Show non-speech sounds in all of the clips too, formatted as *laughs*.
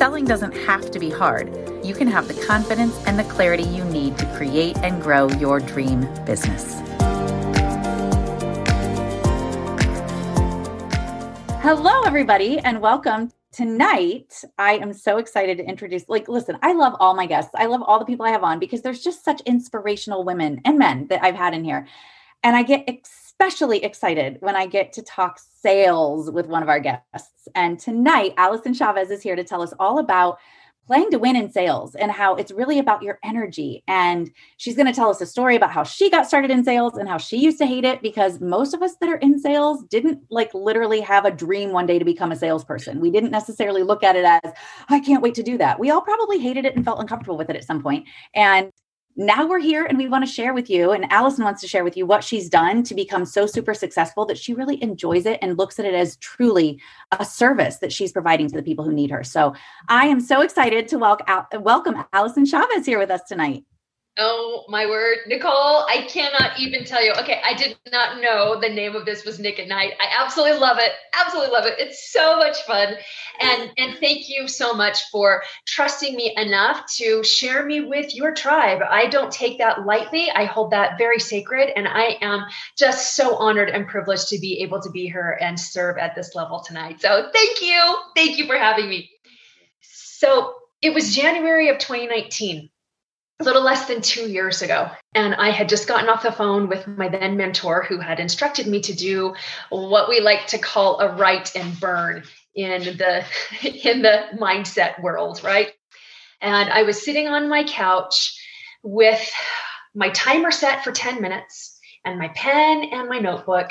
selling doesn't have to be hard. You can have the confidence and the clarity you need to create and grow your dream business. Hello, everybody, and welcome. Tonight, I am so excited to introduce. Like, listen, I love all my guests. I love all the people I have on because there's just such inspirational women and men that I've had in here. And I get especially excited when I get to talk sales with one of our guests. And tonight, Allison Chavez is here to tell us all about playing to win in sales and how it's really about your energy. And she's going to tell us a story about how she got started in sales and how she used to hate it because most of us that are in sales didn't like literally have a dream one day to become a salesperson. We didn't necessarily look at it as, I can't wait to do that. We all probably hated it and felt uncomfortable with it at some point. And now we're here and we want to share with you and allison wants to share with you what she's done to become so super successful that she really enjoys it and looks at it as truly a service that she's providing to the people who need her. So i am so excited to welcome, allison chavez here with us tonight Oh my word, Nicole, I cannot even tell you. Okay, I did not know the name of this was Nick at Night. I absolutely love it. Absolutely love it. It's so much fun. And and thank you so much for trusting me enough to share me with your tribe. I don't take that lightly. I hold that very sacred and I am just so honored and privileged to be able to be here and serve at this level tonight. So, thank you. Thank you for having me. So, it was January of 2019 a little less than two years ago. And I had just gotten off the phone with my then mentor who had instructed me to do what we like to call a write and burn in the *laughs* in the mindset world, right? And I was sitting on my couch with my timer set for 10 minutes and my pen and my notebook.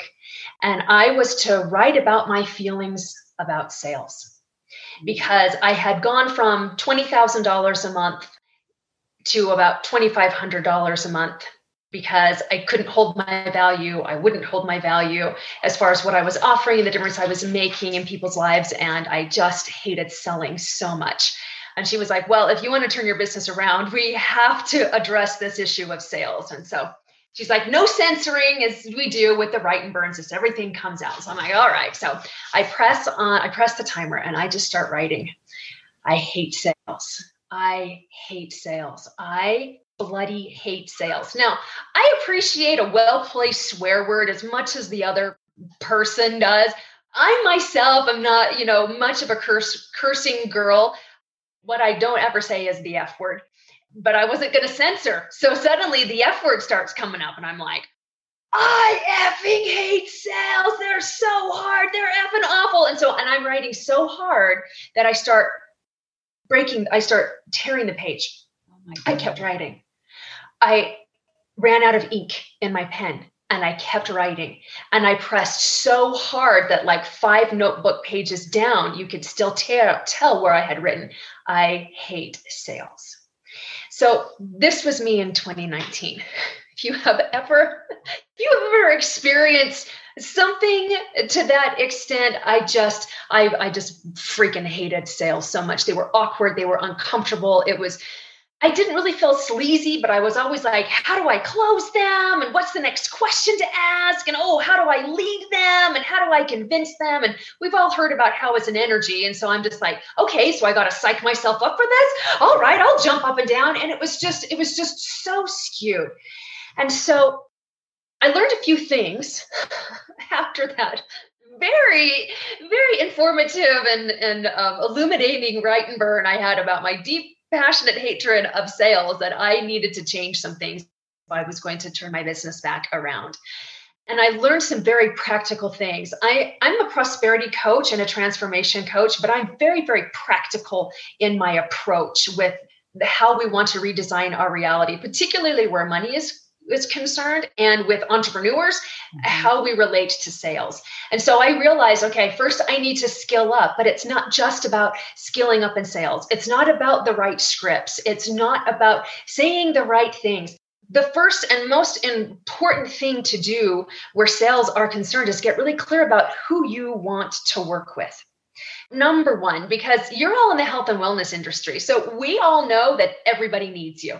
And I was to write about my feelings about sales mm. because I had gone from $20,000 a month to about $2,500 a month because I couldn't hold my value. I wouldn't hold my value as far as what I was offering and the difference I was making in people's lives. And I just hated selling so much. And she was like, Well, if you want to turn your business around, we have to address this issue of sales. And so she's like, No censoring as we do with the write and burns, just everything comes out. So I'm like, All right. So I press on, I press the timer and I just start writing. I hate sales. I hate sales. I bloody hate sales. Now, I appreciate a well placed swear word as much as the other person does. I myself am not, you know, much of a curse cursing girl. What I don't ever say is the F word, but I wasn't going to censor. So suddenly the F word starts coming up, and I'm like, I effing hate sales. They're so hard. They're effing awful. And so, and I'm writing so hard that I start breaking, I start tearing the page. Oh I kept writing. I ran out of ink in my pen and I kept writing. And I pressed so hard that, like five notebook pages down, you could still tear, tell where I had written, I hate sales. So, this was me in 2019. *laughs* If you have ever, you have ever experienced something to that extent i just i i just freaking hated sales so much. They were awkward. They were uncomfortable. It was i didn't really feel sleazy but i was always like how do i close them? And what's the next question to ask? And oh how do i lead them? And how do i convince them? And we've all heard about how it's an energy. And so i'm just like okay so i got to psych myself up for this? All right i'll jump up and down. And it was just it was just so skewed and so I learned a few things *laughs* after that. Very, very informative and, and um, illuminating write and burn I had about my deep, passionate hatred of sales that I needed to change some things I was going to turn my business back around. And I learned some very practical things. I, I'm a prosperity coach and a transformation coach, but I'm very, very practical in my approach with how we want to redesign our reality, particularly where money is is concerned and with entrepreneurs, mm-hmm. how we relate to sales. And so I realized, okay, first I need to skill up, but it's not just about skilling up in sales. It's not about the right scripts. It's not about saying the right things the first and most important thing to do where sales are concerned is get really clear about who you want to work with. Number one, because you're all in the health and wellness industry. So we all know that everybody needs you.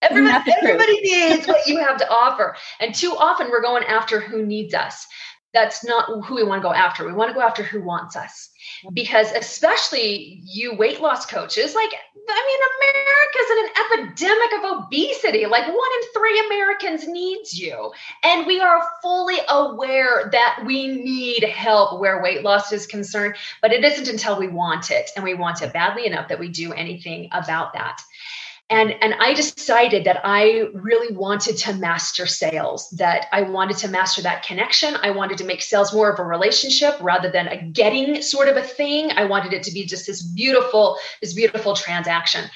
Everybody, everybody needs what you have to offer. And too often we're going after who needs us that's not who we want to go after. We want to go after who wants us. Because especially you weight loss coaches, like I mean, America's in an epidemic of obesity. Like one in three Americans needs you. And we are fully aware that we need help where weight loss is concerned, but it isn't until we want it and we want it badly enough that we do anything about that and and i decided that i really wanted to master sales that i wanted to master that connection. I wanted to make sales more of a relationship rather than a getting sort of a thing. I wanted it to be just this beautiful this beautiful transaction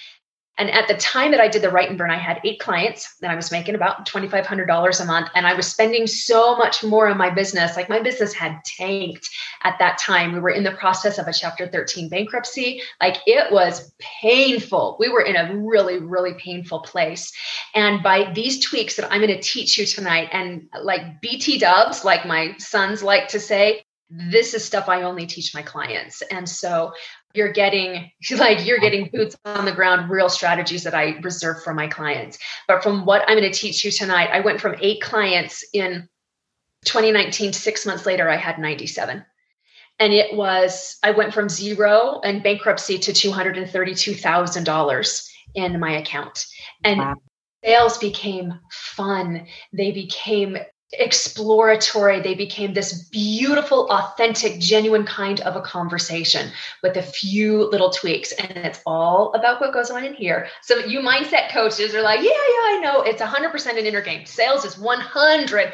and at the time that I did the Write and Burn, I had eight clients and I was making about $2,500 a month. And I was spending so much more on my business. Like my business had tanked at that time. We were in the process of a Chapter 13 bankruptcy. Like it was painful. We were in a really, really painful place. And by these tweaks that I'm going to teach you tonight, and like BT dubs, like my sons like to say, this is stuff I only teach my clients. And so you're getting *laughs* like you're getting boots on the ground real strategies that i reserve for my clients. But from what i'm going to teach you tonight i went from eight clients in 2019 six months later i had 97 and it was i went from zero and bankruptcy to $232000 in my account. And wow. sales became fun. They became exploratory. They became this beautiful, authentic, genuine kind of a conversation with a few little tweaks. And it's all about what goes on in here. So you mindset coaches are like, yeah, yeah, I know. It's 100% an inner game. Sales is 100%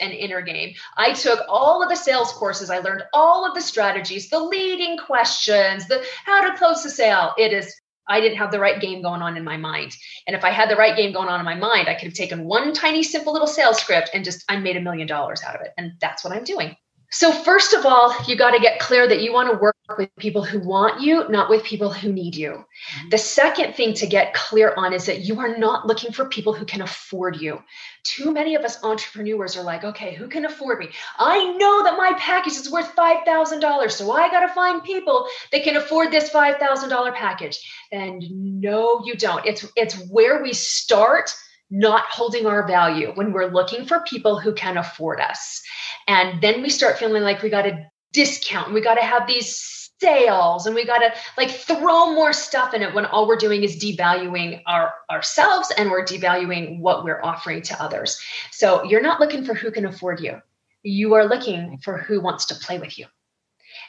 an inner game. I took all of the sales courses. I learned all of the strategies, the leading questions, the how to close the sale. It is I didn't have the right game going on in my mind. And if I had the right game going on in my mind, I could have taken one tiny, simple little sales script and just I made a million dollars out of it. And that's what I'm doing. So, first of all, you got to get clear that you want to work with people who want you, not with people who need you. Mm-hmm. The second thing to get clear on is that you are not looking for people who can afford you. Too many of us entrepreneurs are like, okay, who can afford me? I know that my package is worth $5,000. So I got to find people that can afford this $5,000 package. And no, you don't. It's, it's where we start not holding our value when we're looking for people who can afford us. And then we start feeling like we got to discount, and we got to have these sales and we got to like throw more stuff in it when all we're doing is devaluing our ourselves and we're devaluing what we're offering to others. So you're not looking for who can afford you. You are looking for who wants to play with you.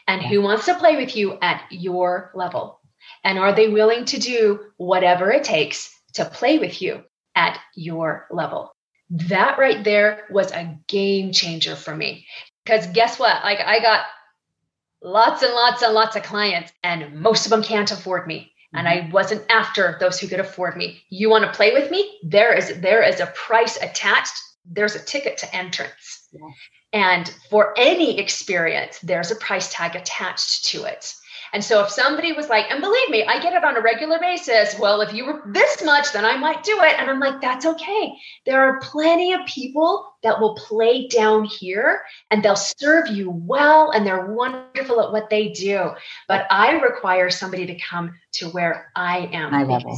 And who wants to play with you at your level. And are they willing to do whatever it takes to play with you at your level? That right there was a game changer for me. Because guess what? Like I got lots and lots and lots of clients, and most of them can't afford me. And I mm-hmm. wasn't after those who could afford me. You want to play with me? There is there is a price attached. There's a ticket to entrance. Yeah. And for any experience, there's a price tag attached to it. And so if somebody was like, and believe me, I get it on a regular basis. Well, if you were this much, then I might do it. And I'm like, that's okay. There are plenty of people that will play down here and they'll serve you well and they're wonderful at what they do. But I require somebody to come to where I am. I love it.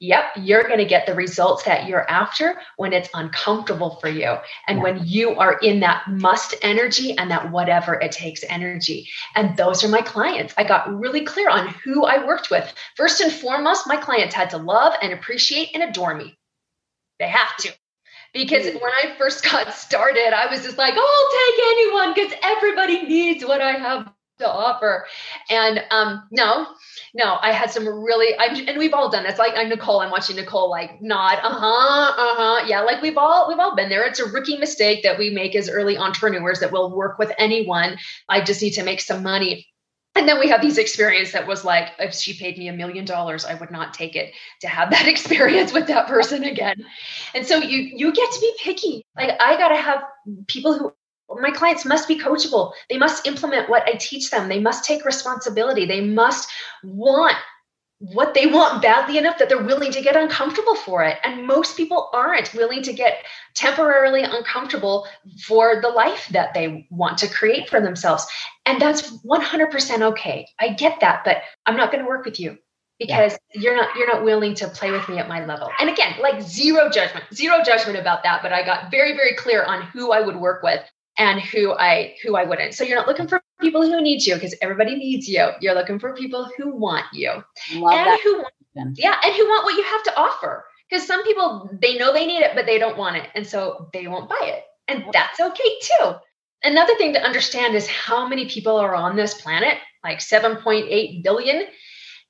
Yep, you're going to get the results that you're after when it's uncomfortable for you and yeah. when you are in that must energy and that whatever it takes energy. And those are my clients. I got really clear on who I worked with. First and foremost, my clients had to love and appreciate and adore me. They have to. Because mm. when I first got started, I was just like, oh, I'll take anyone because everybody needs what I have to offer. And um, no, no, I had some really, I'm, and we've all done. It's like I'm Nicole. I'm watching Nicole like nod, uh huh, uh huh, yeah. Like we've all we've all been there. It's a rookie mistake that we make as early entrepreneurs that will work with anyone. I just need to make some money. and then we have these experience that was like if she paid me a million dollars i would not take it to have that *laughs* experience with that person again and so you you get to be picky like i got to have people who my clients must be coachable they must implement what i teach them they must take responsibility they must want what they want badly enough that they're willing to get uncomfortable for it. And most people aren't willing to get temporarily uncomfortable for the life that they want to create for themselves. And that's 100% okay. I get that, but I'm not going to work with you because yeah. you're not you're not willing to play with me at my level. And again, like zero judgment. Zero judgment about that, but I got very very clear on who I would work with and who I who I wouldn't. So you're not looking for people who need you because everybody needs you. You're looking for people who want you. Love and who want, yeah, and who want what you have to offer. Because some people they know they need it, but they don't want it. And so they won't buy it. And that's okay too. Another thing to understand is how many people are on this planet, like 7.8 billion.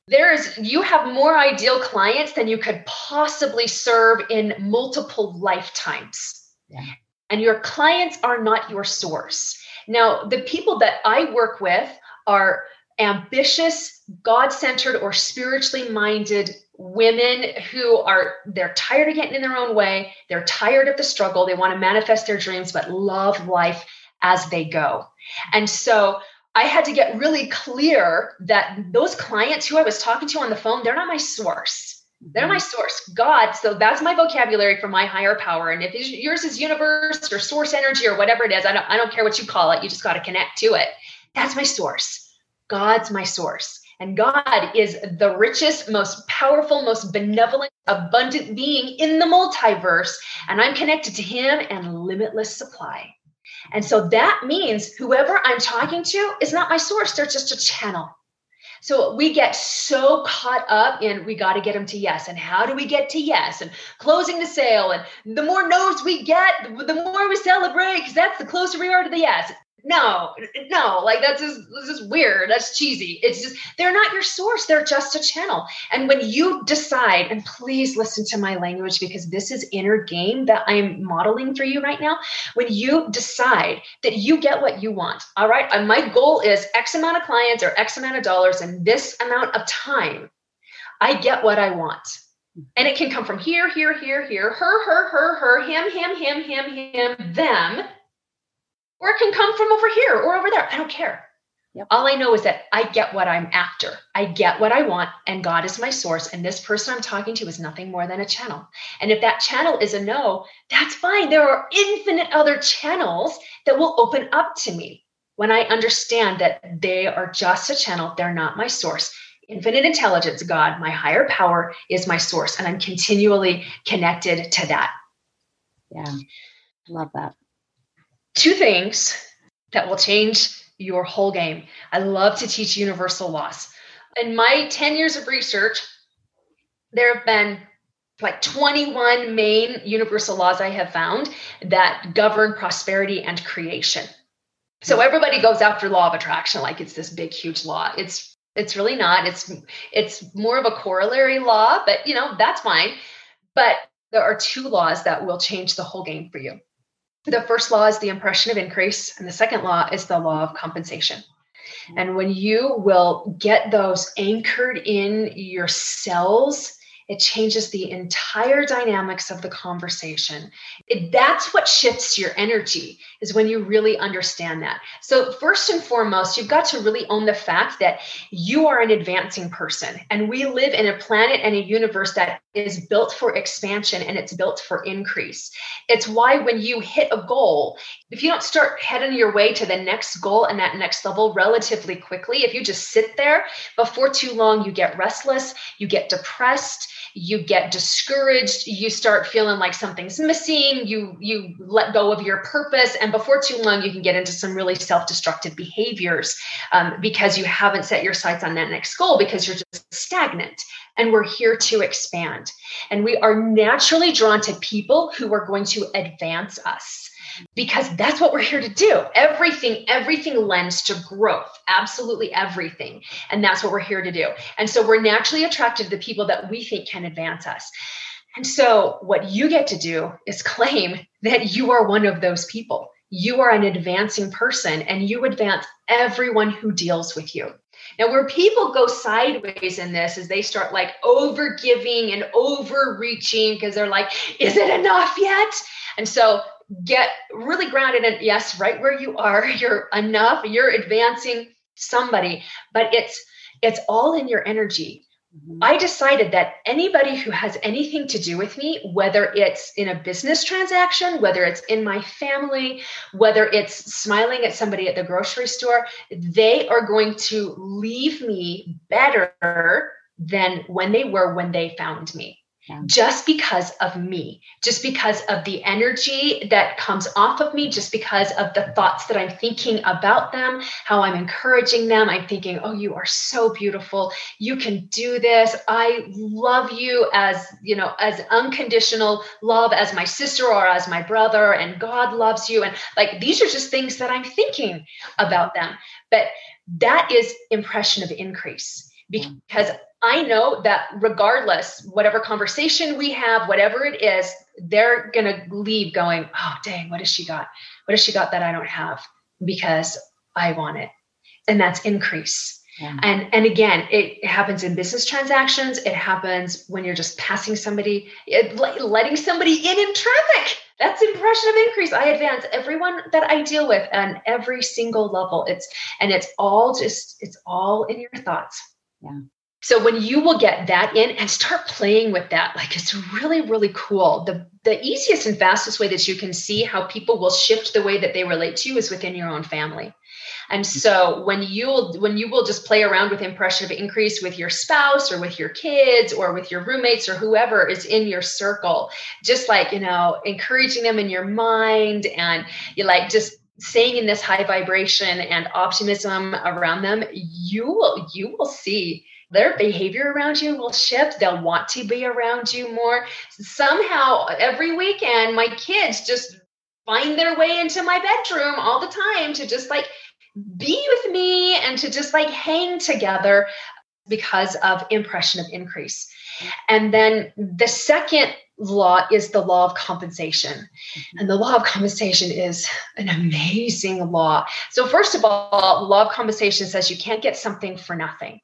There's you have more ideal clients than you could possibly serve in multiple lifetimes. Yeah and your clients are not your source. Now, the people that I work with are ambitious, God centered, or spiritually minded women who are they're tired of getting in their own way. They're tired of the struggle. They want to manifest their dreams but love life as they go. And so i had to get really clear that those clients who i was talking to on the phone they're not my source they're my source, God. So that's my vocabulary for my higher power. And if yours is universe or source energy or whatever it is, I don't, I don't care what you call it. You just got to connect to it. That's my source. God's my source. And God is the richest, most powerful, most benevolent, abundant being in the multiverse. And I'm connected to Him and limitless supply. And so that means whoever I'm talking to is not my source, they're just a channel. So we get so caught up in we got to get them to yes. And how do we get to yes? And closing the sale. And the more no's we get, the more we celebrate because that's the closer we are to the yes no, no, like that's just this is weird. That's cheesy. It's just they're not your source. They're just a channel. And when you decide, and please listen to my language because this is inner game that I'm modeling for you right now. When you decide that you get what you want, all right, and my goal is X amount of clients or X amount of dollars and this amount of time, I get what I want. And it can come from here, here, here, here, her, her, her, her, him, him, him, him, him, them or it can come from over here or over there. I don't care. Yep. All I know is that I get what I'm after. I get what I want, and God is my source. And this person I'm talking to is nothing more than a channel. And if that channel is a no, that's fine. There are infinite other channels that will open up to me when I understand that they are just a channel, they're not my source. Infinite intelligence, God, my higher power, is my source. And I'm continually connected to that. Yeah, I love that two things that will change your whole game. I love to teach universal laws. In my 10 years of research, there have been like 21 main universal laws I have found that govern prosperity and creation. So everybody goes after law of attraction like it's this big huge law. It's it's really not. It's it's more of a corollary law, but you know, that's fine. But there are two laws that will change the whole game for you. The first law is the impression of increase, and the second law is the law of compensation. And when you will get those anchored in your cells it changes the entire dynamics of the conversation. It, that's what shifts your energy is when you really understand that. So first and foremost, you've got to really own the fact that you are an advancing person and we live in a planet and a universe that is built for expansion and it's built for increase. It's why when you hit a goal, if you don't start heading your way to the next goal and that next level relatively quickly, if you just sit there before too long, you get restless, you get depressed, you get discouraged you start feeling like something's missing you you let go of your purpose and before too long you can get into some really self-destructive behaviors um, because you haven't set your sights on that next goal because you're just stagnant and we're here to expand. And we are naturally drawn to people who are going to advance us because that's what we're here to do. Everything, everything lends to growth, absolutely everything. And that's what we're here to do. And so we're naturally attracted to the people that we think can advance us. And so what you get to do is claim that you are one of those people. You are an advancing person and you advance everyone who deals with you. Now, where people go sideways in this is they start like over giving and overreaching because they're like, is it enough yet? And so get really grounded in yes, right where you are, *laughs* you're enough, you're advancing somebody, but it's it's all in your energy. Mm-hmm. I decided that anybody who has anything to do with me, whether it's in a business transaction, whether it's in my family, whether it's smiling at somebody at the grocery store, they are going to leave me better than when they were when they found me yeah. just because of me, just because of the energy that comes off of me, just because of the thoughts that I'm thinking about them, how I'm encouraging them. I'm thinking, oh, you are so beautiful. You can do this. I love you as, you know, as unconditional love as my sister or as my brother, and God loves you. And like these are just things that I'm thinking about them. But that is impression of increase because I know that regardless, whatever conversation we have, whatever it is, they're going to leave going, oh, dang, what has she got? What has she got that I don't have? Because I want it. And that's increase. Yeah. And and again, it happens in business transactions. It happens when you're just passing somebody, eh, it, letting somebody in in traffic. That's impression of increase. I advance everyone that I deal with on every single level. It's and it's all just it's all in your thoughts. Yeah. So when you will get that in and start playing with that, like it's really, really cool. The the easiest and fastest way that you can see how people will shift the way that they relate to you is within your own family. And mm-hmm. so when you'll when you will just play around with impression of increase with your spouse or with your kids or with your roommates or whoever is in your circle, just like you know, encouraging them in your mind and you like just saying in this high vibration and optimism around them, you will you will see their behavior around you will shift. They'll want to be around you more. Somehow, every weekend, my kids just find their way into my bedroom all the time to just like be with me and to just like hang together because of impression of increase. And then the second law is the law of compensation. Mm-hmm. And the law of compensation is an amazing law. So, first of all, law of compensation says you can't get something for nothing.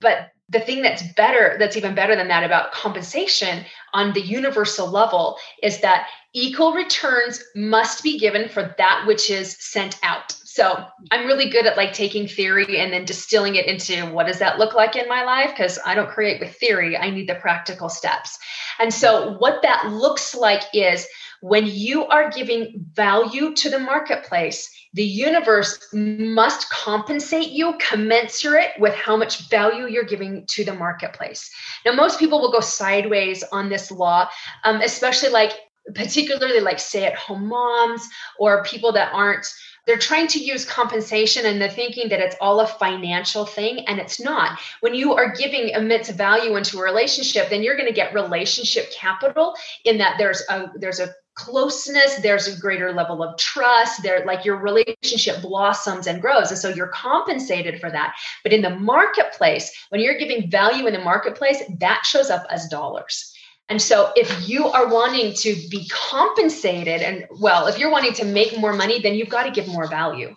But the thing that's better, that's even better than that about compensation on the universal level is that equal returns must be given for that which is sent out. So I'm really good at like taking theory and then distilling it into what does that look like in my life? Because I don't create with theory, I need the practical steps. And so what that looks like is when you are giving value to the marketplace, the universe must compensate you commensurate with how much value you're giving to the marketplace. Now, most people will go sideways on this law, um, especially like particularly like stay at home moms or people that aren't they're trying to use compensation and they're thinking that it's all a financial thing and it's not when you are giving immense value into a relationship then you're going to get relationship capital in that there's a there's a closeness there's a greater level of trust there like your relationship blossoms and grows and so you're compensated for that. But in the marketplace when you're giving value in the marketplace that shows up as dollars. And so if you are wanting to be compensated and well if you're wanting to make more money then you've got to give more value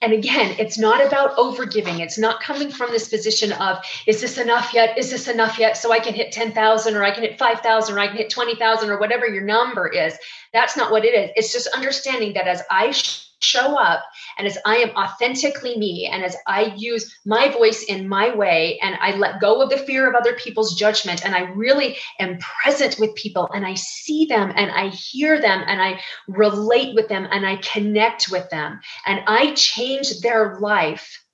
and again, it's not about overgiving. It's not coming from this position of, is this enough yet? Is this enough yet? So I can hit 10,000 or I can hit 5,000 or I can hit 20,000 or whatever your number is. That's not what it is. It's just understanding that as I show up and as I am authentically me and as I use my voice in my way and I let go of the fear of other people's judgment and I really am present with people and I see them and I hear them and I relate with them and I connect with them and I change their life,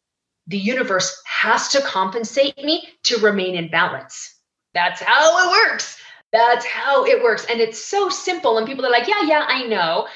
the universe has to compensate me to remain in balance. That's how it works. That's how it works. And it's so simple. And people are like, yeah, yeah, I know.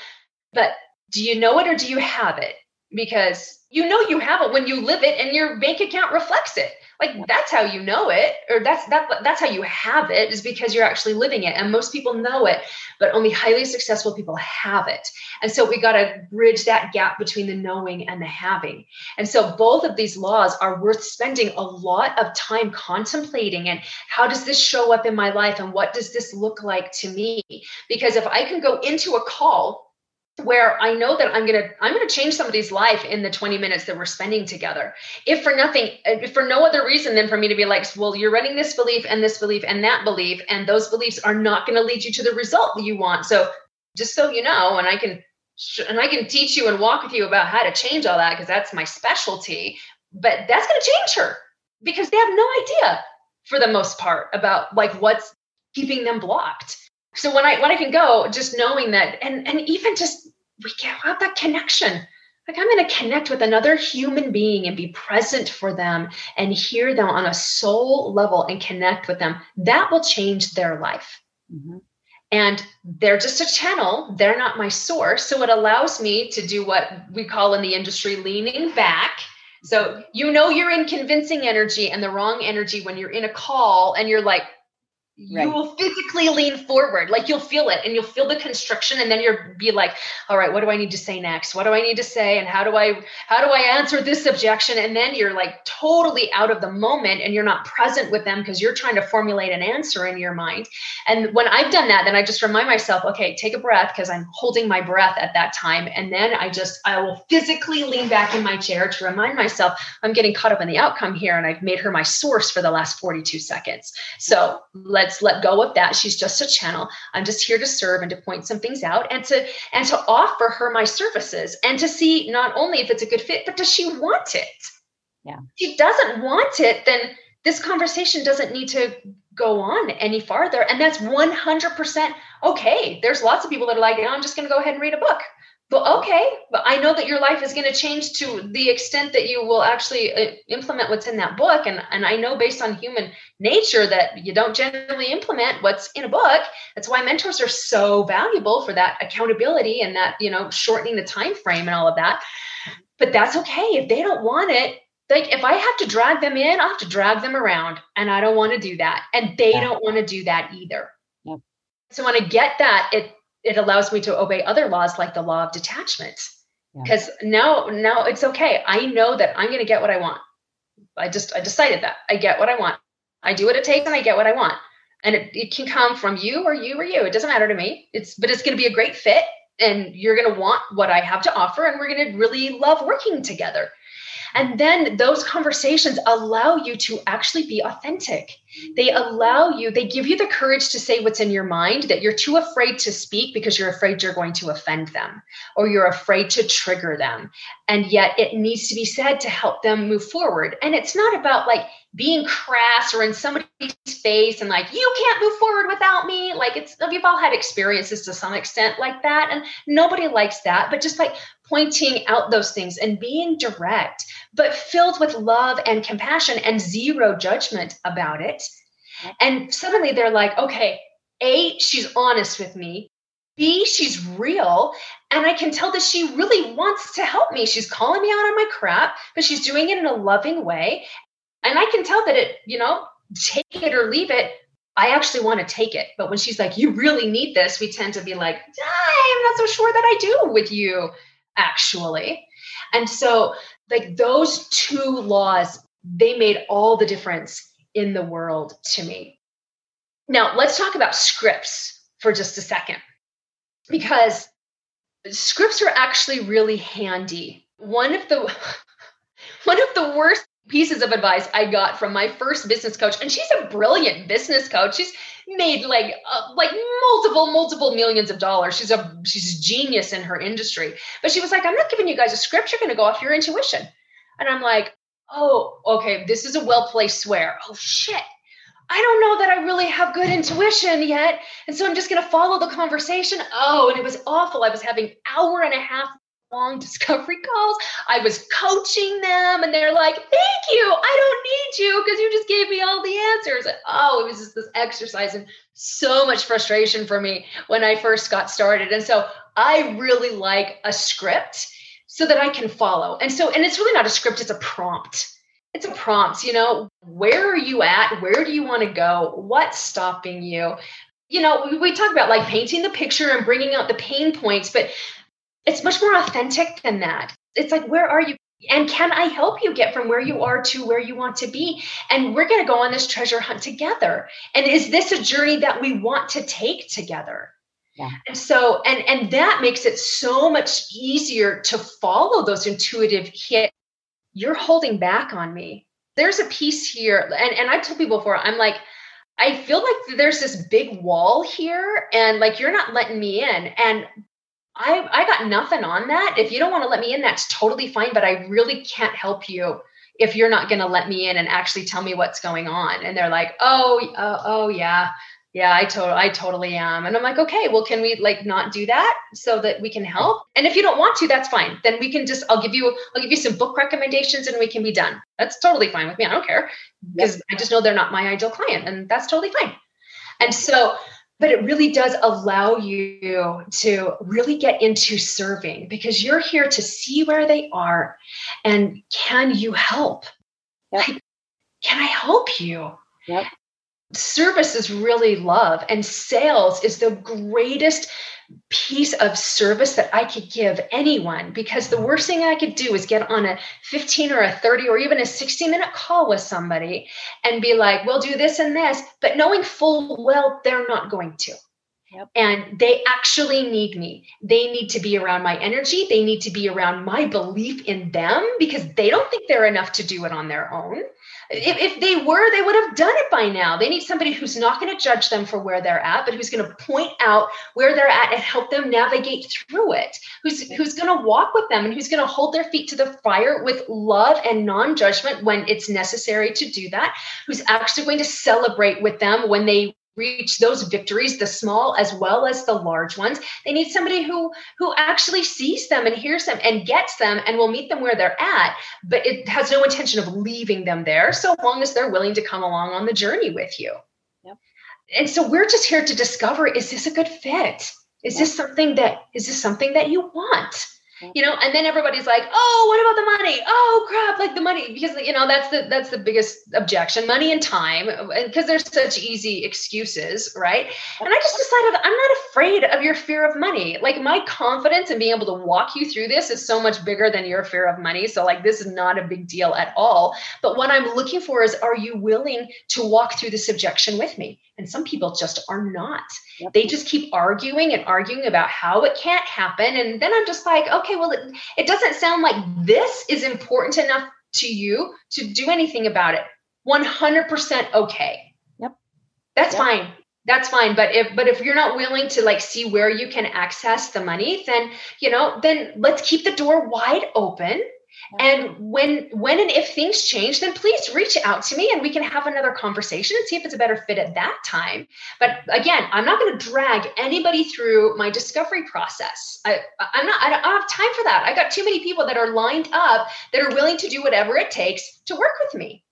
But do you know it or do you have it? Because you know you have it when you live it and your bank account reflects it. Like that's how you know it, or that's that that's how you have it, is because you're actually living it. And most people know it, but only highly successful people have it. And so we got to bridge that gap between the knowing and the having. And so both of these laws are worth spending a lot of time contemplating and how does this show up in my life and what does this look like to me? Because if I can go into a call where I know that I'm going to I'm going to change somebody's life in the 20 minutes that we're spending together. If for nothing if for no other reason than for me to be like, well, you're running this belief and this belief and that belief and those beliefs are not going to lead you to the result that you want. So just so you know and I can and I can teach you and walk with you about how to change all that because that's my specialty, but that's going to change her because they have no idea for the most part about like what's keeping them blocked so when i when i can go just knowing that and and even just we get out that connection. Like i'm going to connect with another human being and be present for them and hear them on a soul level and connect with them. That will change their life. Mm-hmm. and they're just a channel. They're not my source. So it allows me to do what we call in the industry leaning back. So you know you're in convincing energy and the wrong energy when you're in a call and you're like You will physically lean forward. Like you'll feel it and you'll feel the constriction and then you'll be like all right what do i need to say next? What do i need to say? And how do i how do i answer this objection? And then you're like totally out of the moment and you're not present with them because you're trying to formulate an answer in your mind. And when i've done that then i just remind myself okay take a breath because i'm holding my breath at that time. And then i just i will physically lean back in my chair to remind myself i'm getting caught up in the outcome here and i've made her my source for the last 42 seconds. So let's let's let go of that. She's just a channel. I'm just here to serve and to point some things out and to and to offer her my services and to see not only if it's a good fit but does she want it? Yeah. If she doesn't want it then this conversation doesn't need to go on any farther. And that's 100% okay. There's lots of people that are like i'm just going to go ahead and read a book but okay but i know that your life is going to change to the extent that you will actually uh, implement what's in that book and and i know based on human nature that you don't generally implement what's in a book that's why mentors are so valuable for that accountability and that you know shortening the time frame and all of that but that's okay if they don't want it like if i have to drag them in i have to drag them around and i don't want to do that and they yeah. don't want to do that either yep. so when i get that it it allows me to obey other laws like the law of detachment. Because yeah. now now it's okay. I know that i'm going to get what i want. I just i decided that. I get what i want. I do what it takes and i get what i want. And it, it can come from you or you or you. It doesn't matter to me. It's but it's going to be a great fit and you're going to want what i have to offer and we're going to really love working together. And then those conversations allow you to actually be authentic. They allow you, they give you the courage to say what's in your mind that you're too afraid to speak because you're afraid you're going to offend them or you're afraid to trigger them. And yet it needs to be said to help them move forward. And it's not about like being crass or in somebody's face and like, you can't move forward without me. Like it's, we've all had experiences to some extent like that. And nobody likes that. But just like pointing out those things and being direct, but filled with love and compassion and zero judgment about it. And suddenly they're like, okay, A, she's honest with me. B, she's real. And I can tell that she really wants to help me. She's calling me out on my crap, but she's doing it in a loving way. And I can tell that it, you know, take it or leave it. I actually want to take it. But when she's like, you really need this, we tend to be like, I'm not so sure that I do with you actually. And so, like, those two laws, they made all the difference in the world to me. Now, let's talk about scripts for just a second, because scripts are actually really handy. One of the *laughs* one of the worst pieces of advice I got from my first business coach, and she's a brilliant business coach. She's made like uh, like multiple multiple millions of dollars. She's a she's a genius in her industry. But she was like, I'm not giving you guys a script. You're going to go off your intuition. And I'm like, oh, okay. This is a well placed swear. Oh shit. I don't know that I really have good intuition yet. And so I'm just going to follow the conversation. Oh, and it was awful. I was having hour and a half long discovery calls. I was coaching them and they're like, thank you. I don't need you because you just gave me all the answers. oh, it was just this exercise and so much frustration for me when I first got started. And so I really like a script so that I can follow. And so, and it's really not a script, it's a prompt. It's a prompt, you know, where are you at? Where do you want to go? What's stopping you? You know, we, we talk about like painting the picture and bringing out the pain points, but it's much more authentic than that. It's like, where are you? And can I help you get from where you are to where you want to be? And we're going to go on this treasure hunt together. And is this a journey that we want to take together? Yeah. And so, and and that makes it so much easier to follow those intuitive hit. You're holding back on me. There's a piece here, and and I've told people before. I'm like, I feel like there's this big wall here, and like you're not letting me in. And I I got nothing on that. If you don't want to let me in, that's totally fine. But I really can't help you if you're not going to let me in and actually tell me what's going on. And they're like, oh, uh, oh yeah, yeah i totally i totally am and i'm like okay well can we like not do that so that we can help and if you don't want to that's fine then we can just i'll give you i'll give you some book recommendations and we can be done that's totally fine with me i don't care because yep. i just know they're not my ideal client and that's totally fine and so but it really does allow you to really get into serving because you're here to see where they are and can you help? Yep. like, can i help you? Yep service is really love and sales is the greatest piece of service that I could give anyone because the worst thing I could do is get on a 15 or a 30 or even a 60 minute call with somebody and be like, we'll do this and this, but knowing full well they're not going to. Yep. And they actually need me. They need to be around my energy. They need to be around my belief in them because they don't think they're enough to do it on their own. If, if they were, they would have done it by now. They need somebody who's not going to judge them for where they're at, but who's going to point out where they're at and help them navigate through it. Who's who's going to walk with them and who's going to hold their feet to the fire with love and non-judgment when it's necessary to do that. Who's actually going to celebrate with them when they reach those victories the small as well as the large ones they need somebody who who actually sees them and hears them and gets them and will meet them where they're at but it has no intention of leaving them there so long as they're willing to come along on the journey with you yep. and so we're just here to discover is this a good fit is yep. this something that is this something that you want Mm-hmm. you know and then everybody's like oh what about the money? Oh crap like the money because you know that's the that's the biggest objection money and time because there's such easy excuses right? And i just decided i'm not afraid of your fear of money. Like my confidence in being able to walk you through this is so much bigger than your fear of money so like this is not a big deal at all. But what i'm looking for is are you willing to walk through this objection with me? And some people just are not. They just keep arguing and arguing about how it can't happen. And then I'm just like, okay, well, it, it doesn't sound like this is important enough to you to do anything about it. 100% okay. Yep. That's yep. fine. That's fine. But if but if you're not willing to like see where you can access the money, then you know, then let's keep the door wide open and when when and if things change, then please reach out to me and we can have another conversation and see if it's a better fit at that time. But again, I'm not going to drag anybody through my discovery process. I, I'm not. I don't have time for that. I got too many people that are lined up that are willing to do whatever it takes to work with me.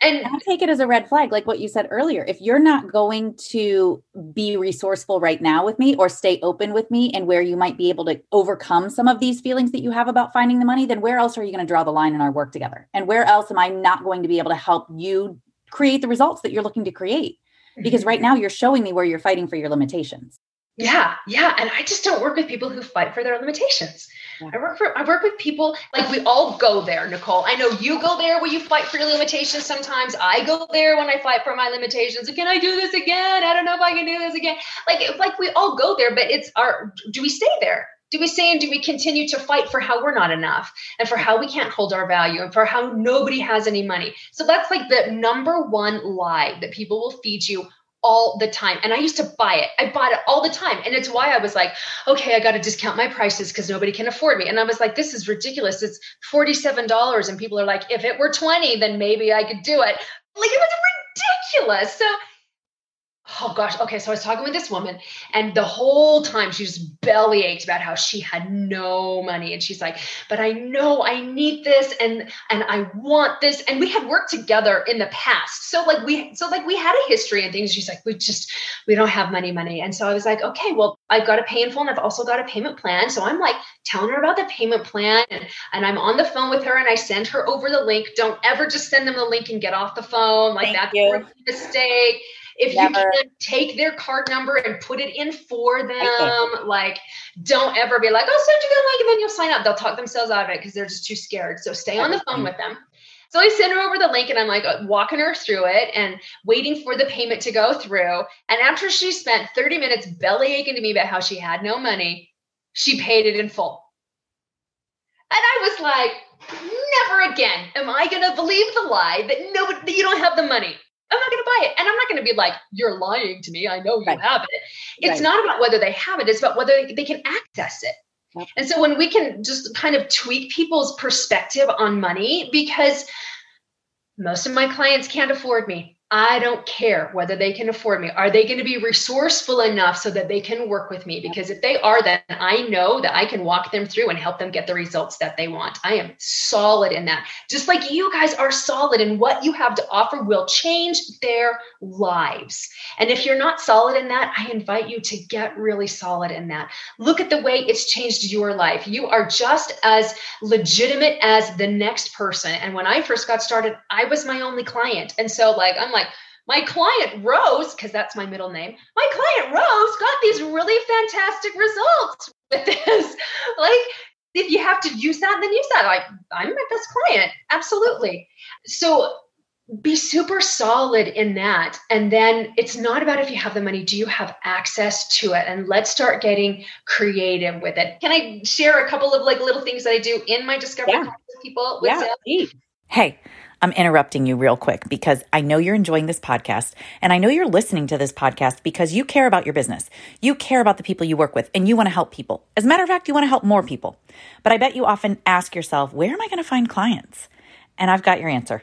And I take it as a red flag, like what you said earlier. If you're not going to be resourceful right now with me or stay open with me and where you might be able to overcome some of these feelings that you have about finding the money, then where else are you going to draw the line in our work together? And where else am I not going to be able to help you create the results that you're looking to create? Because mm-hmm. right now you're showing me where you're fighting for your limitations. Yeah, yeah. And I just don't work with people who fight for their limitations. I work for I work with people like we all go there, Nicole. I know you go there where you fight for your limitations sometimes. I go there when I fight for my limitations. Can I do this again? I don't know if I can do this again. Like like we all go there, but it's our do we stay there? Do we stay and do we continue to fight for how we're not enough and for how we can't hold our value and for how nobody has any money? So that's like the number one lie that people will feed you all the time. And I used to buy it. I bought it all the time. And it's why I was like, okay, I got to discount my prices because nobody can afford me. And I was like, this is ridiculous. It's $47. And people are like, if it were 20, then maybe I could do it. Like it was ridiculous. So oh gosh, okay. So I was talking with this woman, and the whole time she just belly ached about how she had no money. And she's like, but I know I need this and and I want this. And we had worked together in the past. So like we so like we had a history and things. She's like, we just we don't have money, money. And so I was like, okay, well, I've got a pay in full and I've also got a payment plan. So I'm like telling her about the payment plan and, and I'm on the phone with her and I send her over the link. Don't ever just send them the link and get off the phone. Like Thank that's a mistake if Never. you can take their card number and put it in for them, like don't ever be like, I'll send you the link and then you'll sign up. They'll talk themselves out of it because they're just too scared. So stay on the phone with them. So I send her over the link and I'm like uh, walking her through it and waiting for the payment to go through. And after she spent 30 minutes belly aching to me about how she had no money, she paid it in full. And I was like, never again am I going to believe the lie that nobody, that you don't have the money. I'm not going to buy it. And I'm not going to be like, you're lying to me. I know you right. have it. It's right. not about whether they have it, it's about whether they can access it. And so when we can just kind of tweak people's perspective on money, because most of my clients can't afford me. I don't care whether they can afford me. Are they going to be resourceful enough so that they can work with me? Because if they are, then I know that I can walk them through and help them get the results that they want. I am solid in that. Just like you guys are solid in what you have to offer will change their lives. And if you're not solid in that, I invite you to get really solid in that. Look at the way it's changed your life. You are just as legitimate as the next person. And when I first got started, I was my only client. And so, like, I'm like, like, my client Rose, because that's my middle name, my client Rose got these really fantastic results with this. *laughs* like, if you have to use that, then use that. Like, I'm my best client. Absolutely. So be super solid in that. And then it's not about if you have the money, do you have access to it? And let's start getting creative with it. Can I share a couple of like little things that I do in my discovery yeah. with people? With yeah, Hey, I'm interrupting you real quick because I know you're enjoying this podcast and I know you're listening to this podcast because you care about your business. You care about the people you work with and you want to help people. As a matter of fact, you want to help more people. But I bet you often ask yourself, where am I going to find clients? And I've got your answer.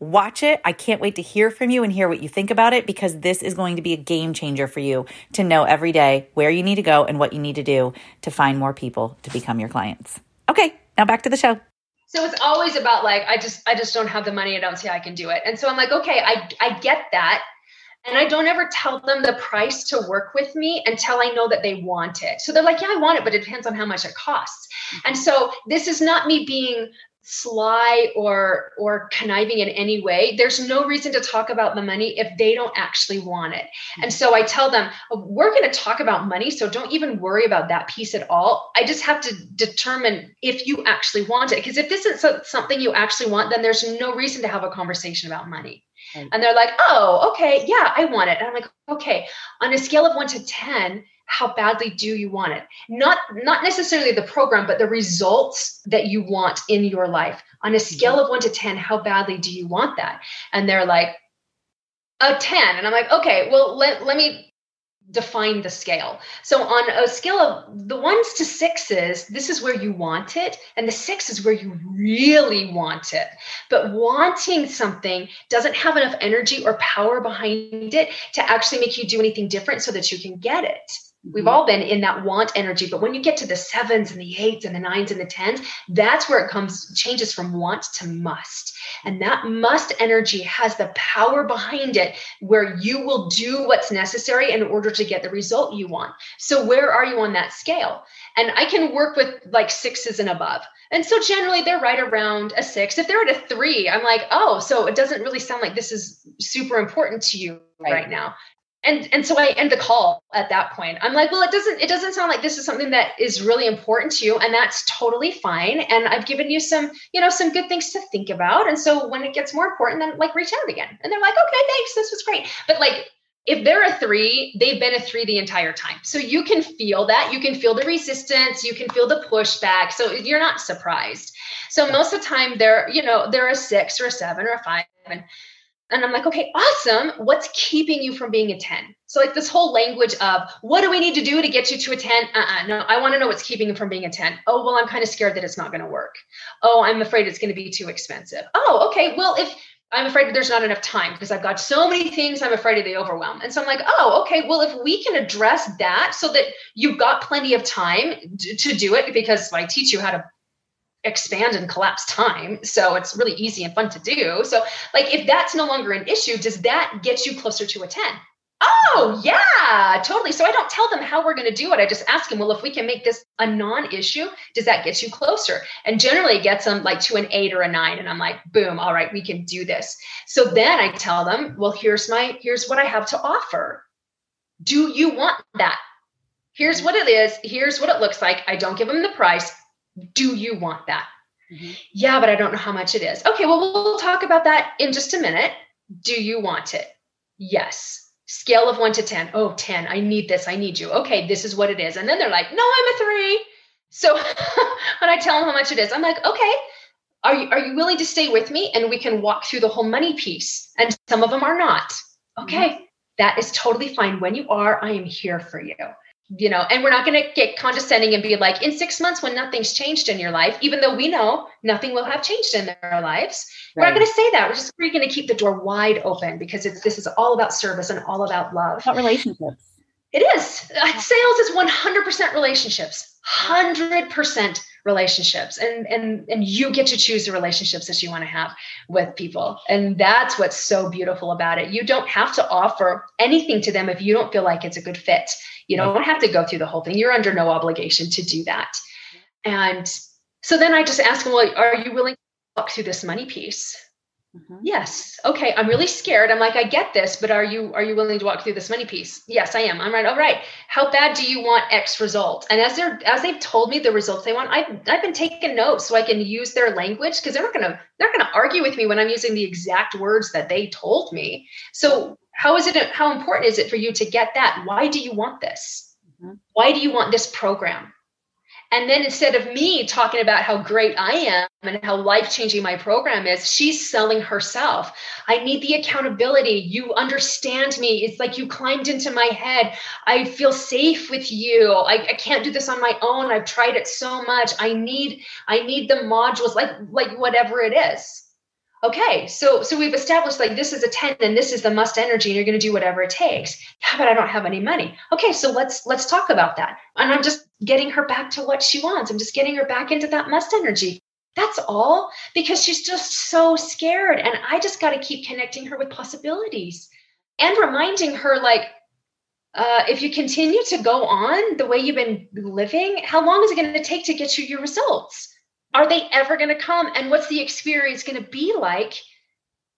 Watch it. I can't wait to hear from you and hear what you think about it because this is going to be a game changer for you to know every day where you need to go and what you need to do to find more people to become your clients. Okay, now back to the show. So it's always about like I just I just don't have the money. I don't see how I can do it. And so I'm like, okay, I I get that. And I don't ever tell them the price to work with me until I know that they want it. So they're like, yeah, I want it, but it depends on how much it costs. And so this is not me being sly or or conniving in any way there's no reason to talk about the money if they don't actually want it. Hmm. And so i tell them oh, we're going to talk about money so don't even worry about that piece at all. I just have to determine if you actually want it because if this isn't something you actually want then there's no reason to have a conversation about money. And they're like oh okay yeah i want it. And i'm like okay on a scale of 1 to 10 how badly do you want it? Not not necessarily the program but the results that you want in your life. On a mm-hmm. scale of 1 to 10 how badly do you want that? And they're like a 10 and i'm like okay well let, let me define the scale. So on a scale of the ones to sixes this is where you want it and the six is where you really want it. But wanting something doesn't have enough energy or power behind it to actually make you do anything different so that you can get it We've all been in that want energy, but when you get to the sevens and the eights and the nines and the tens, that's where it comes changes from want to must. And that must energy has the power behind it where you will do what's necessary in order to get the result you want. So, where are you on that scale? And I can work with like sixes and above. And so generally they're right around a six. If they're at a three, I'm like, oh, so it doesn't really sound like this is super important to you right, right now and and so i end the call at that point i'm like well it doesn't it doesn't sound like this is something that is really important to you and that's totally fine and i've given you some you know some good things to think about and so when it gets more important then like reach out again and they're like okay thanks this was great but like if they're a three, they've been a three the entire time. So you can feel that. You can feel the resistance. You can feel the pushback. So you're not surprised. So most of the time, they're, you know, they're a six or a seven or a five. And and I'm like, okay, awesome. What's keeping you from being a 10? So, like this whole language of what do we need to do to get you to a 10? Uh-uh, no, I want to know what's keeping you from being a 10. Oh, well, I'm kind of scared that it's not going to work. Oh, I'm afraid it's going to be too expensive. Oh, okay. Well, if I'm afraid there's not enough time because I've got so many things I'm afraid of the overwhelm. And so I'm like, oh, okay, well, if we can address that so that you've got plenty of time to do it, because I teach you how to expand and collapse time. So it's really easy and fun to do. So, like, if that's no longer an issue, does that get you closer to a 10? Oh, yeah, totally. So I don't tell them how we're going to do it. I just ask them, well, if we can make this a non issue, does that get you closer? And generally it gets them like to an eight or a nine. And I'm like, boom, all right, we can do this. So then I tell them, well, here's my, here's what I have to offer. Do you want that? Here's what it is. Here's what it looks like. I don't give them the price. Do you want that? Mm-hmm. Yeah, but I don't know how much it is. Okay, well, we'll talk about that in just a minute. Do you want it? Yes scale of one to 10. Oh, 10. I need this. I need you. Okay, this is what it is. And then they're like, no, I'm a three. So *laughs* when I tell them how much it is, I'm like, okay, are you, are you willing to stay with me? And we can walk through the whole money piece. And some of them are not. Okay, mm-hmm. that is totally fine. When you are, I am here for you you know, and we're not going to get condescending and be like, in six months when nothing's changed in your life, even though we know nothing will have changed in their lives. Right. We're not going to say that. We're just we're going to keep the door wide open because it's this is all about service and all about love. it's About relationships. It is. Uh, sales is 100% relationships. 100% relationships and and and you get to choose the relationships that you want to have with people and that's what's so beautiful about it you don't have to offer anything to them if you don't feel like it's a good fit you don't have to go through the whole thing. You're under no obligation to do that. And so then I just ask them, well, are you willing to walk through this money piece? Mm-hmm. Yes. Okay. I'm really scared. I'm like, I get this, but are you are you willing to walk through this money piece? Yes, I am. I'm right. All right. How bad do you want X result? And as they're as they've told me the results they want, I've I've been taking notes so I can use their language because they're not gonna they're not gonna argue with me when I'm using the exact words that they told me. So how is it how important is it for you to get that why do you want this mm-hmm. why do you want this program and then instead of me talking about how great I am and how life changing my program is, she's selling herself. I need the accountability. You understand me. It's like you climbed into my head. I feel safe with you. I, I can't do this on my own. I've tried it so much. I need, I need the modules, like, like whatever it is okay so so we've established like this is a 10 and this is the must energy and you're going to do whatever it takes. Yeah but i don't have any money. Okay so let's let's talk about that. And i'm just getting her back to what she wants. I'm just getting her back into that must energy. That's all because she's just so scared. And i just got to keep connecting her with possibilities and reminding her like uh, if you continue to go on the way you've been living how long is it going to take to get you your results are they ever going to come? And what's the experience going to be like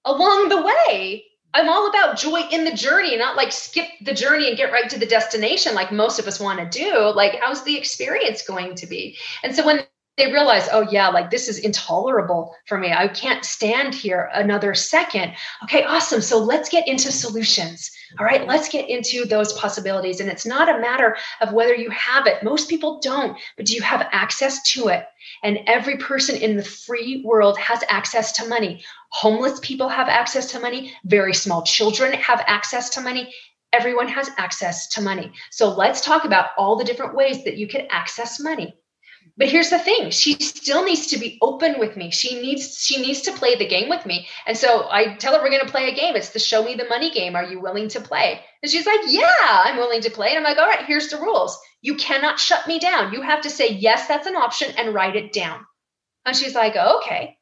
along the way? I'm all about joy in the journey not like skip the journey and get right to the destination like most of us want to do. Like how's the experience going to be? And so when they realize, oh, yeah, like this is intolerable for me. I can't stand here another second. Okay, awesome. So let's get into solutions. All right, let's get into those possibilities. And it's not a matter of whether you have it. Most people don't, but do you have access to it? And every person in the free world has access to money. Homeless people have access to money. Very small children have access to money. Everyone has access to money. So let's talk about all the different ways that you can access money but here's the thing. She still needs to be open with me. She needs she needs to play the game with me. And so i tell her we're going to play a game. It's the show me the money game. Are you willing to play? And she's like yeah i'm willing to play. And i'm like all right here's the rules. You cannot shut me down. You have to say yes that's an option and write it down. And she's like okay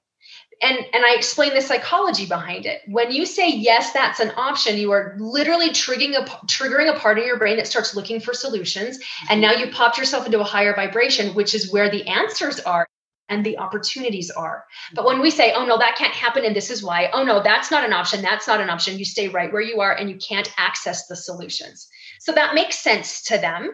and and i explain the psychology behind it. When you say yes that's an option you are literally triggering a triggering a part of your brain that starts looking for solutions and now you popped yourself into a higher vibration which is where the answers are and the opportunities are. But when we say oh no that can't happen and this is why oh no that's not an option that's not an option you stay right where you are and you can't access the solutions. So that makes sense to them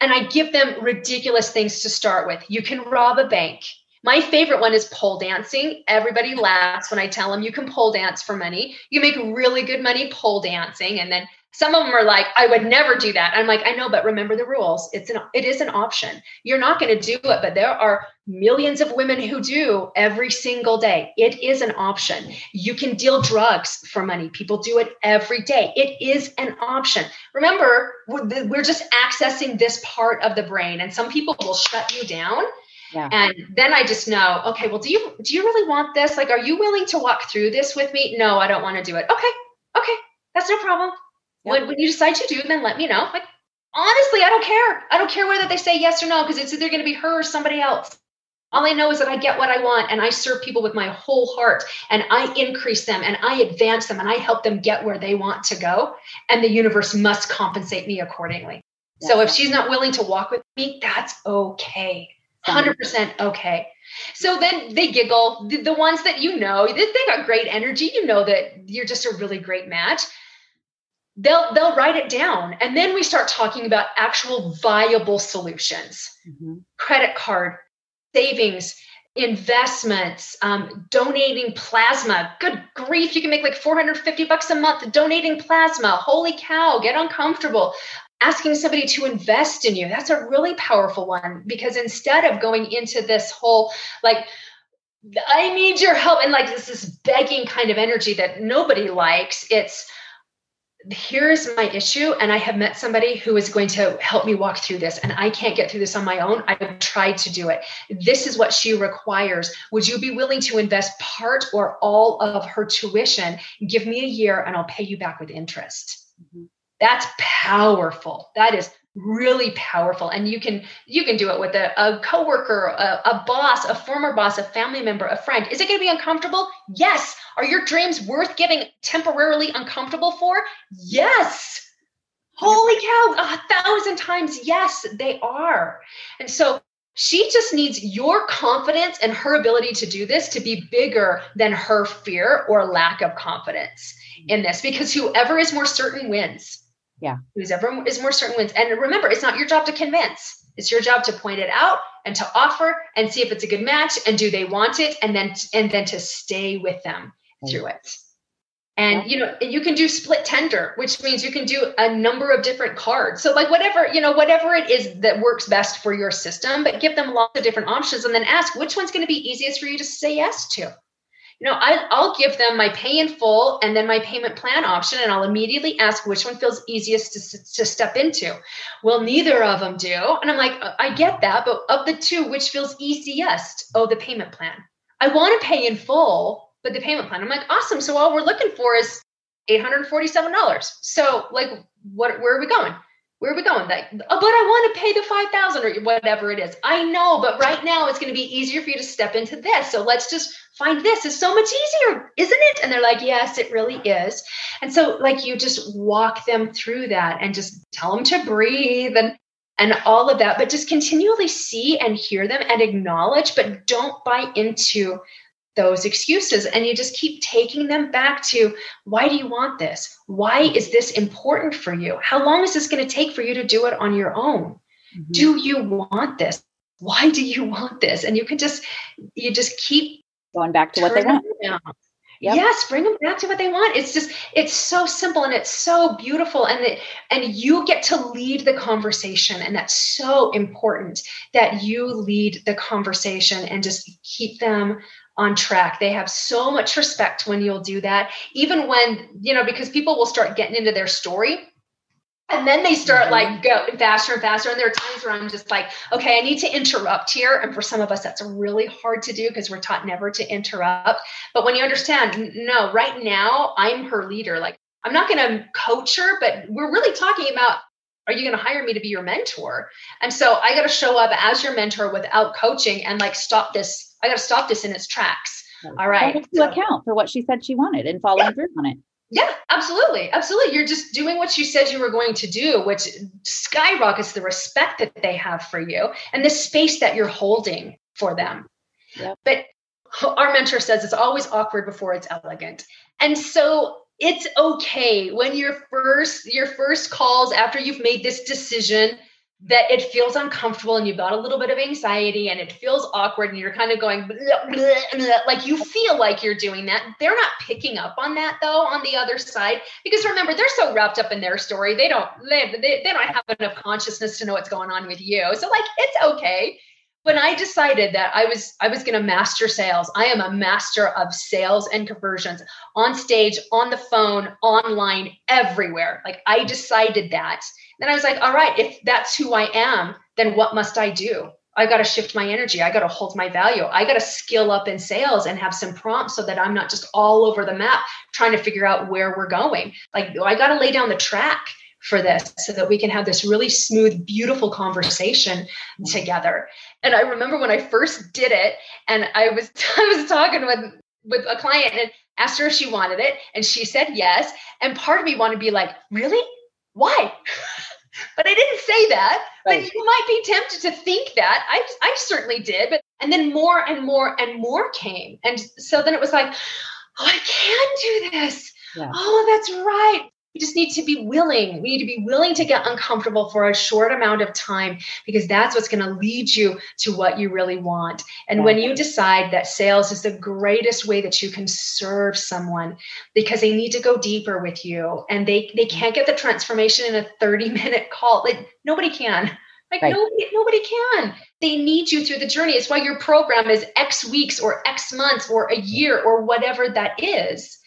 and i give them ridiculous things to start with. You can rob a bank my favorite one is pole dancing. Everybody laughs when I tell them you can pole dance for money. You make really good money pole dancing. And then some of them are like, I would never do that. I'm like, I know, but remember the rules. It's an it is an option. You're not going to do it, but there are millions of women who do every single day. It is an option. You can deal drugs for money. People do it every day. It is an option. Remember, we're just accessing this part of the brain, and some people will shut you down yeah. And then I just know, okay, well, do you do you really want this? Like, are you willing to walk through this with me? No, I don't want to do it. Okay, okay, that's no problem. Yeah. When, when you decide to do, then let me know. Like, honestly, I don't care. I don't care whether they say yes or no because it's either going to be her or somebody else. All I know is that I get what I want and I serve people with my whole heart and I increase them and I advance them and I help them get where they want to go. And the universe must compensate me accordingly. Yeah. So if she's not willing to walk with me, that's okay. 100% okay. So then they giggle. The, the ones that you know, they, they got great energy. You know that you're just a really great match. They'll they'll write it down, and then we start talking about actual viable solutions. Mm-hmm. Credit card, savings, investments, um, donating plasma. Good grief, you can make like 450 bucks a month donating plasma. Holy cow, get uncomfortable asking somebody to invest in you. That's a really powerful one because instead of going into this whole like i need your help and like this is begging kind of energy that nobody likes it's here's my issue and i have met somebody who is going to help me walk through this and i can't get through this on my own. I've tried to do it. This is what she requires. Would you be willing to invest part or all of her tuition? Give me a year and i'll pay you back with interest. Mm-hmm that's powerful. That is really powerful. And you can you can do it with a, a coworker a, a boss a former boss a family member a friend. Is it going to be uncomfortable? Yes. Are your dreams worth getting temporarily uncomfortable for? Yes. Holy cow a thousand times yes they are. And so she just needs your confidence and her ability to do this to be bigger than her fear or lack of confidence in this because whoever is more certain wins yeah. Who's ever is more certain wins. And remember, it's not your job to convince. It's your job to point it out and to offer and see if it's a good match and do they want it and then and then to stay with them through it. And you know, you can do split tender, which means you can do a number of different cards. So like whatever, you know, whatever it is that works best for your system, but give them lots of different options and then ask which one's going to be easiest for you to say yes to you know, I, I'll give them my pay in full and then my payment plan option, and I'll immediately ask which one feels easiest to, to step into. Well, neither of them do. And I'm like, uh, I get that, but of the two, which feels easiest? Oh, the payment plan. I want to pay in full, but the payment plan. I'm like, awesome. So all we're looking for is $847. So, like, what where are we going? Where are we going? Like, oh, uh, but I want to pay the 5000 or whatever it is. I know, but right now it's going to be easier for you to step into this. So let's just find this. It's so much easier, isn't it? And they're like, yes, it really is. And so like you just walk them through that and just tell them to breathe and and all of that, but just continually see and hear them and acknowledge, but don't buy into those excuses and you just keep taking them back to why do you want this? Why is this important for you? How long is this going to take for you to do it on your own? Mm-hmm. do you want this? Why do you want this? And you can just you just keep going back to what they want. Yep. Yes, bring them back to what they want. It's just it's so simple and it's so beautiful and it, and you get to lead the conversation and that's so important that you lead the conversation and just keep them on track. They have so much respect when you'll do that, even when, you know, because people will start getting into their story and then they start mm-hmm. like going faster and faster. And there are times where I'm just like, okay, I need to interrupt here. And for some of us, that's really hard to do because we're taught never to interrupt. But when you understand, no, right now I'm her leader. Like, I'm not going to coach her, but we're really talking about are you going to hire me to be your mentor? And so I got to show up as your mentor without coaching and like stop this I got to stop this in its tracks. All right. To so, account for what she said she wanted and following yeah. through on it. Yeah, absolutely. Absolutely. You're just doing what you said you were going to do, which skyrockets the respect that they have for you and the space that you're holding for them. Yep. But our mentor says it's always awkward before it's elegant. And so it's okay when your first your first calls after you've made this decision that it feels uncomfortable and you've got a little bit of anxiety and it feels awkward and you're kind of going blah, *laughs* blah, blah, like you feel like you're doing that. They're not picking up on that though on the other side because remember they're so wrapped up in their story. They don't they, they, they don't have enough consciousness to know what's going on with you. So like it's okay. When I decided that I was I was going to master sales, I am a master of sales and conversions on stage, on the phone, online, everywhere. Like I decided that then I was like, all right, if that's who I am, then what must I do? I got to shift my energy. I got to hold my value. I got to skill up in sales and have some prompts so that I'm not just all over the map trying to figure out where we're going. Like I got to lay down the track for this so that we can have this really smooth, beautiful conversation together. And I remember when I first did it, and I was *laughs* I was talking with with a client and asked her if she wanted it, and she said yes. And part of me wanted to be like, really? Why? *laughs* but I didn't say that. Right. But you might be tempted to think that. I I certainly did. But and then more and more and more came. And so then it was like, oh, I can do this. Yeah. Oh, that's right. We just need to be willing. We need to be willing to get uncomfortable for a short amount of time because that's what's going to lead you to what you really want. And yeah. when you decide that sales is the greatest way that you can serve someone because they need to go deeper with you and they they can't get the transformation in a 30 minute call. Like nobody can. Like right. nobody, nobody can. They need you through the journey. It's why your program is X weeks or X months or a year or whatever that is.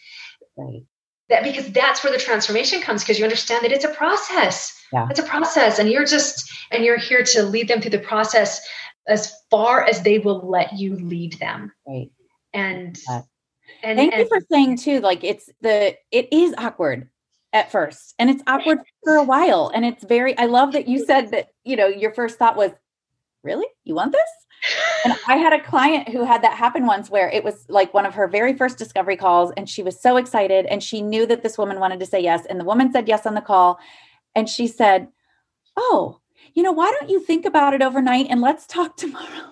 Right that because that's where the transformation comes because you understand that it's a process. Yeah. it's a process and you're just and you're here to lead them through the process as far as they will let you lead them. Right. And and thank and, you for saying too like it's the it is awkward at first and it's awkward for a while and it's very i love that you said that you know your first thought was really? You want this and I had a client who had that happen once where it was like one of her very first discovery calls and she was so excited and she knew that this woman wanted to say yes and the woman said yes on the call and she said, "Oh, you know, why don't you think about it overnight and let's talk *laughs* tomorrow?"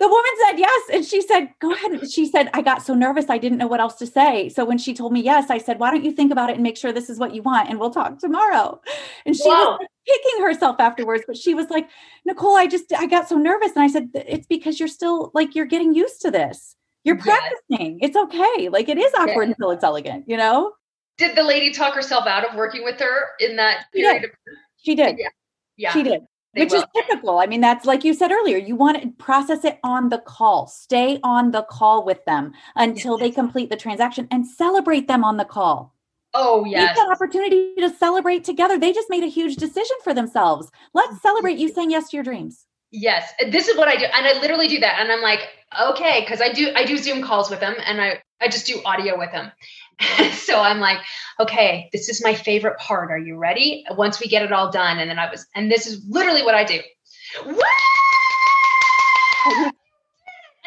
The woman said yes. And she said, Go ahead. She said, I got so nervous. I didn't know what else to say. So when she told me yes, I said, Why don't you think about it and make sure this is what you want? And we'll talk tomorrow. And she was like, kicking herself afterwards. But she was like, Nicole, I just, I got so nervous. And I said, It's because you're still like, you're getting used to this. You're practicing. Yes. It's okay. Like it is awkward yes. until it's elegant, you know? Did the lady talk herself out of working with her in that period? She did. She did. Yeah. Yeah. She did which will. is typical. I mean, that's like you said earlier, you want to process it on the call, stay on the call with them until yes. they complete the transaction and celebrate them on the call. Oh, yes. Take that opportunity to celebrate together. They just made a huge decision for themselves. Let's celebrate you mm-hmm. saying yes to your dreams. Yes, this is what I do, and I literally do that. And I'm like, okay, because I do I do Zoom calls with them, and I I just do audio with them. *laughs* so I'm like, okay, this is my favorite part. Are you ready? Once we get it all done, and then I was, and this is literally what I do. Woo!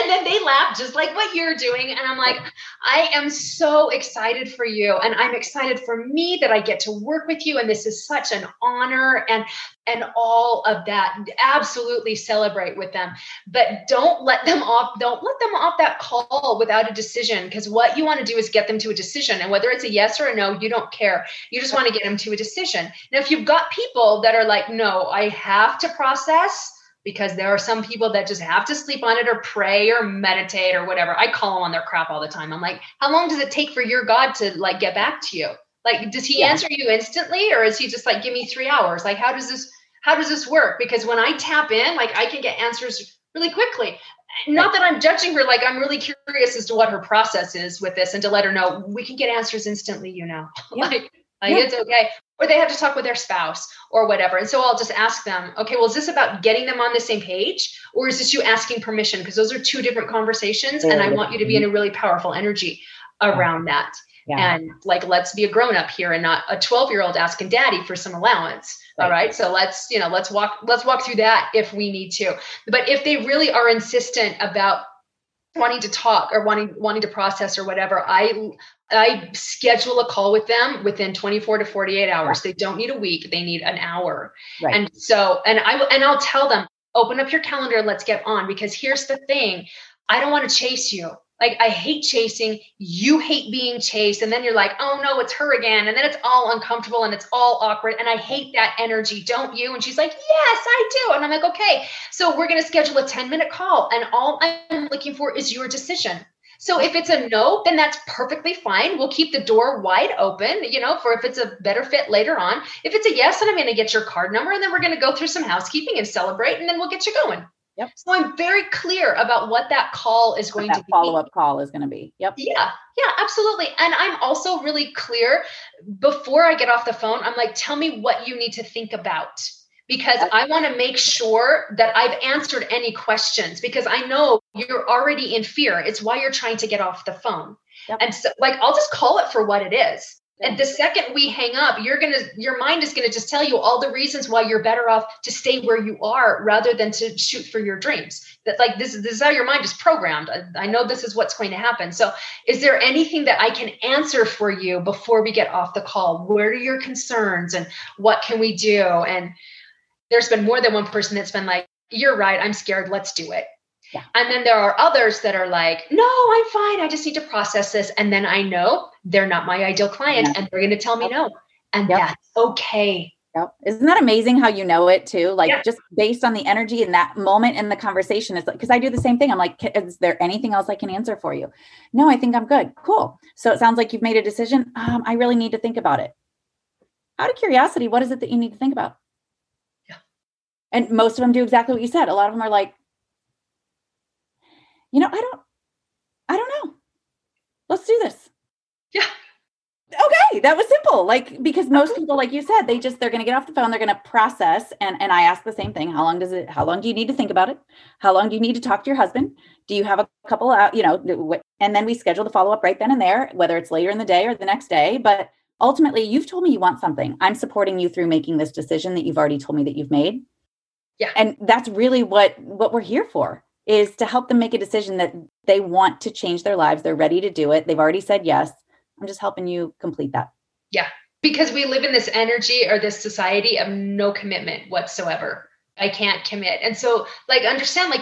And then they laugh just like what you're doing. And i'm like i am so excited for you. And i'm excited for me that i get to work with you. And this is such an honor and and all of that. Absolutely celebrate with them. But don't let them off don't let them off that call without a decision. Because what you want to do is get them to a decision. And whether it's a yes or a no you don't care. You just want to get them to a decision. Now if you've got people that are like no i have to process because there are some people that just have to sleep on it or pray or meditate or whatever. I call them on their crap all the time. I'm like, how long does it take for your God to like get back to you? Like, does he yeah. answer you instantly or is he just like, give me three hours? Like, how does this, how does this work? Because when I tap in, like I can get answers really quickly. Not that I'm judging her, like I'm really curious as to what her process is with this and to let her know we can get answers instantly, you know. *laughs* Yeah. like like yeah. it's okay or they have to talk with their spouse or whatever. And so I'll just ask them, okay, well, is this about getting them on the same page or is this you asking permission? Because those are two different conversations. And I want you to be in a really powerful energy around that. Yeah. And like, let's be a grown up here and not a 12 year old asking daddy for some allowance. Right. All right. So let's, you know, let's walk, let's walk through that if we need to. But if they really are insistent about wanting to talk or wanting wanting to process or whatever i I schedule a call with them within 24 to 48 hours. They don't need a week, they need an hour. Right. And so and I and I'll tell them, open up your calendar, let's get on because here's the thing, I don't want to chase you. Like I hate chasing, you hate being chased and then you're like, "Oh no, it's her again." And then it's all uncomfortable and it's all awkward and I hate that energy, don't you? And she's like, "Yes, I do." And I'm like, "Okay, so we're going to schedule a 10-minute call and all I'm looking for is your decision." So if it's a no, then that's perfectly fine. We'll keep the door wide open, you know, for if it's a better fit later on. If it's a yes, then I'm going to get your card number and then we're going to go through some housekeeping and celebrate and then we'll get you going. Yep. So I'm very clear about what that call is going to be. Follow up call is going to be. Yep. Yeah. Yeah, absolutely. And I'm also really clear before I get off the phone. I'm like, tell me what you need to think about because I want to make sure that I've answered any questions because I know you're already in fear. It's why you're trying to get off the phone. Yep. And so, like, I'll just call it for what it is. And the second we hang up, you're gonna your mind is gonna just tell you all the reasons why you're better off to stay where you are rather than to shoot for your dreams. That like this, is this is how your mind is programmed. I, I know this is what's going to happen. So is there anything that I can answer for you before we get off the call? Where are your concerns and what can we do? And there's been more than one person that's been like, you're right, I'm scared, let's do it. Yeah. And then there are others that are like, no, I'm fine. I just need to process this. And then I know they're not my ideal client yeah. and they're going to tell me no. And yep. that's okay. Yep. Isn't that amazing how you know it too? Like yeah. just based on the energy in that moment in the conversation. It's like, because I do the same thing. I'm like, is there anything else I can answer for you? No, I think I'm good. Cool. So it sounds like you've made a decision. Um, I really need to think about it. Out of curiosity, what is it that you need to think about? Yeah. And most of them do exactly what you said. A lot of them are like, you know, I don't, I don't know. Let's do this. Yeah. Okay, that was simple. Like because most people, like you said, they just they're going to get off the phone, they're going to process, and and I ask the same thing: How long does it? How long do you need to think about it? How long do you need to talk to your husband? Do you have a couple out? You know, and then we schedule the follow up right then and there, whether it's later in the day or the next day. But ultimately, you've told me you want something. I'm supporting you through making this decision that you've already told me that you've made. Yeah, and that's really what what we're here for is to help them make a decision that they want to change their lives. They're ready to do it. They've already said yes. I'm just helping you complete that. Yeah. Because we live in this energy or this society of no commitment whatsoever. I can't commit. And so like understand like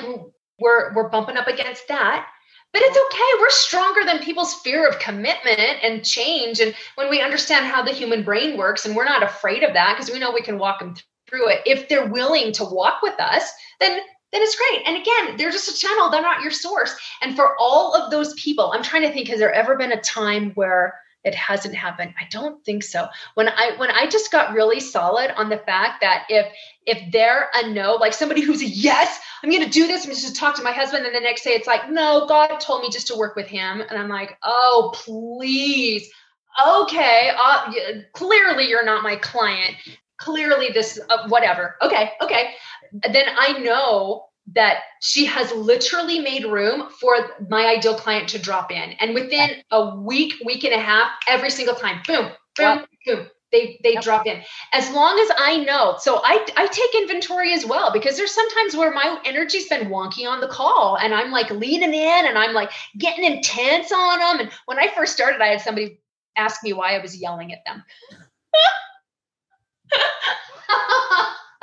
we're we're bumping up against that. But it's okay. We're stronger than people's fear of commitment and change. And when we understand how the human brain works, and we're not afraid of that because we know we can walk them through it. If they're willing to walk with us, then then it's great. And again, they're just a channel, they're not your source. And for all of those people, I'm trying to think, has there ever been a time where it hasn't happened? I don't think so. When I when I just got really solid on the fact that if if they're a no, like somebody who's a yes, I'm gonna do this, I'm just going to talk to my husband, and the next day it's like, no, God told me just to work with him. And I'm like, oh, please. Okay, uh, clearly you're not my client clearly this uh, whatever okay okay then I know that she has literally made room for my ideal client to drop in. And within a week, week and a half, every single time, boom, boom, yep. boom, they they yep. drop in. As long as I know. So I I take inventory as well because there's sometimes where my energy's been wonky on the call and I'm like leaning in and I'm like getting intense on them. And when I first started, I had somebody ask me why I was yelling at them. *laughs*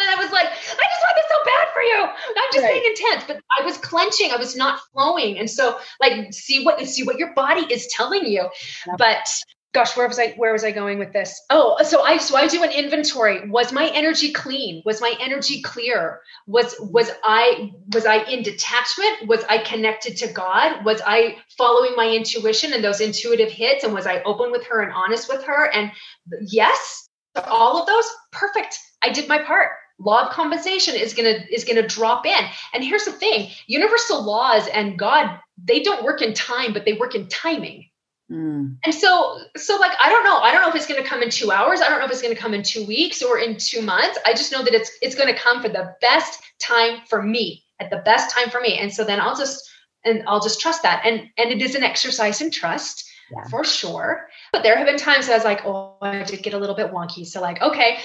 And I was like, I just this so bad for you. I'm just right. being intense, but I was clenching. I was not flowing. And so like see what see what your body is telling you. Yep. But gosh, where was I where was I going with this? Oh, so I so I do an inventory. Was my energy clean? Was my energy clear? Was was I was I in detachment? Was I connected to God? Was I following my intuition and those intuitive hits? And was I open with her and honest with her? And yes, all of those, perfect. I did my part law of compensation is going to is going to drop in. And here's the thing universal laws and god they don't work in time but they work in timing. Mm. and so so like i don't know i don't know if it's going to come in two hours i don't know if it's going to come in two weeks or in two months. I just know that it's it's going to come for the best time for me at the best time for me. And so then i'll just and i'll just trust that. And and it is an exercise in trust yeah. for sure. But there have been times that i was like oh i did get a little bit wonky. So like okay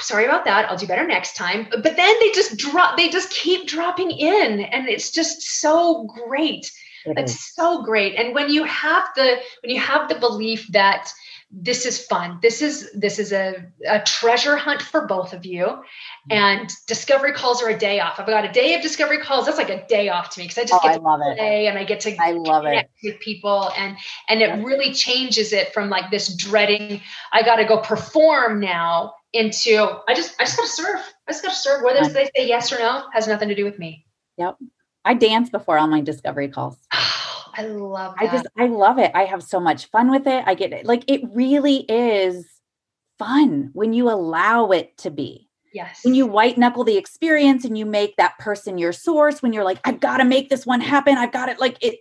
sorry about that. I'll do better next time. But then they just drop they just keep dropping in and it's just so great. It's mm-hmm. so great. And when you have the when you have the belief that this is fun this is this is a, a treasure hunt for both of you mm-hmm. and discovery calls are a day off i've got a day of discovery calls that's like a day off to me because i just oh, get to love play it. and i get to i love it with people and and it yeah. really changes it from like this dreading i got to go perform now into I just I just gotta serve. I just gotta serve. Whether they say yes or no has nothing to do with me. Yep. I dance before all my discovery calls. *sighs* I love that. I just I love it. I have so much fun with it. I get it. Like it really is fun when you allow it to be. Yes. When you white knuckle the experience and you make that person your source, when you're like, I've got to make this one happen. I've got it. Like it,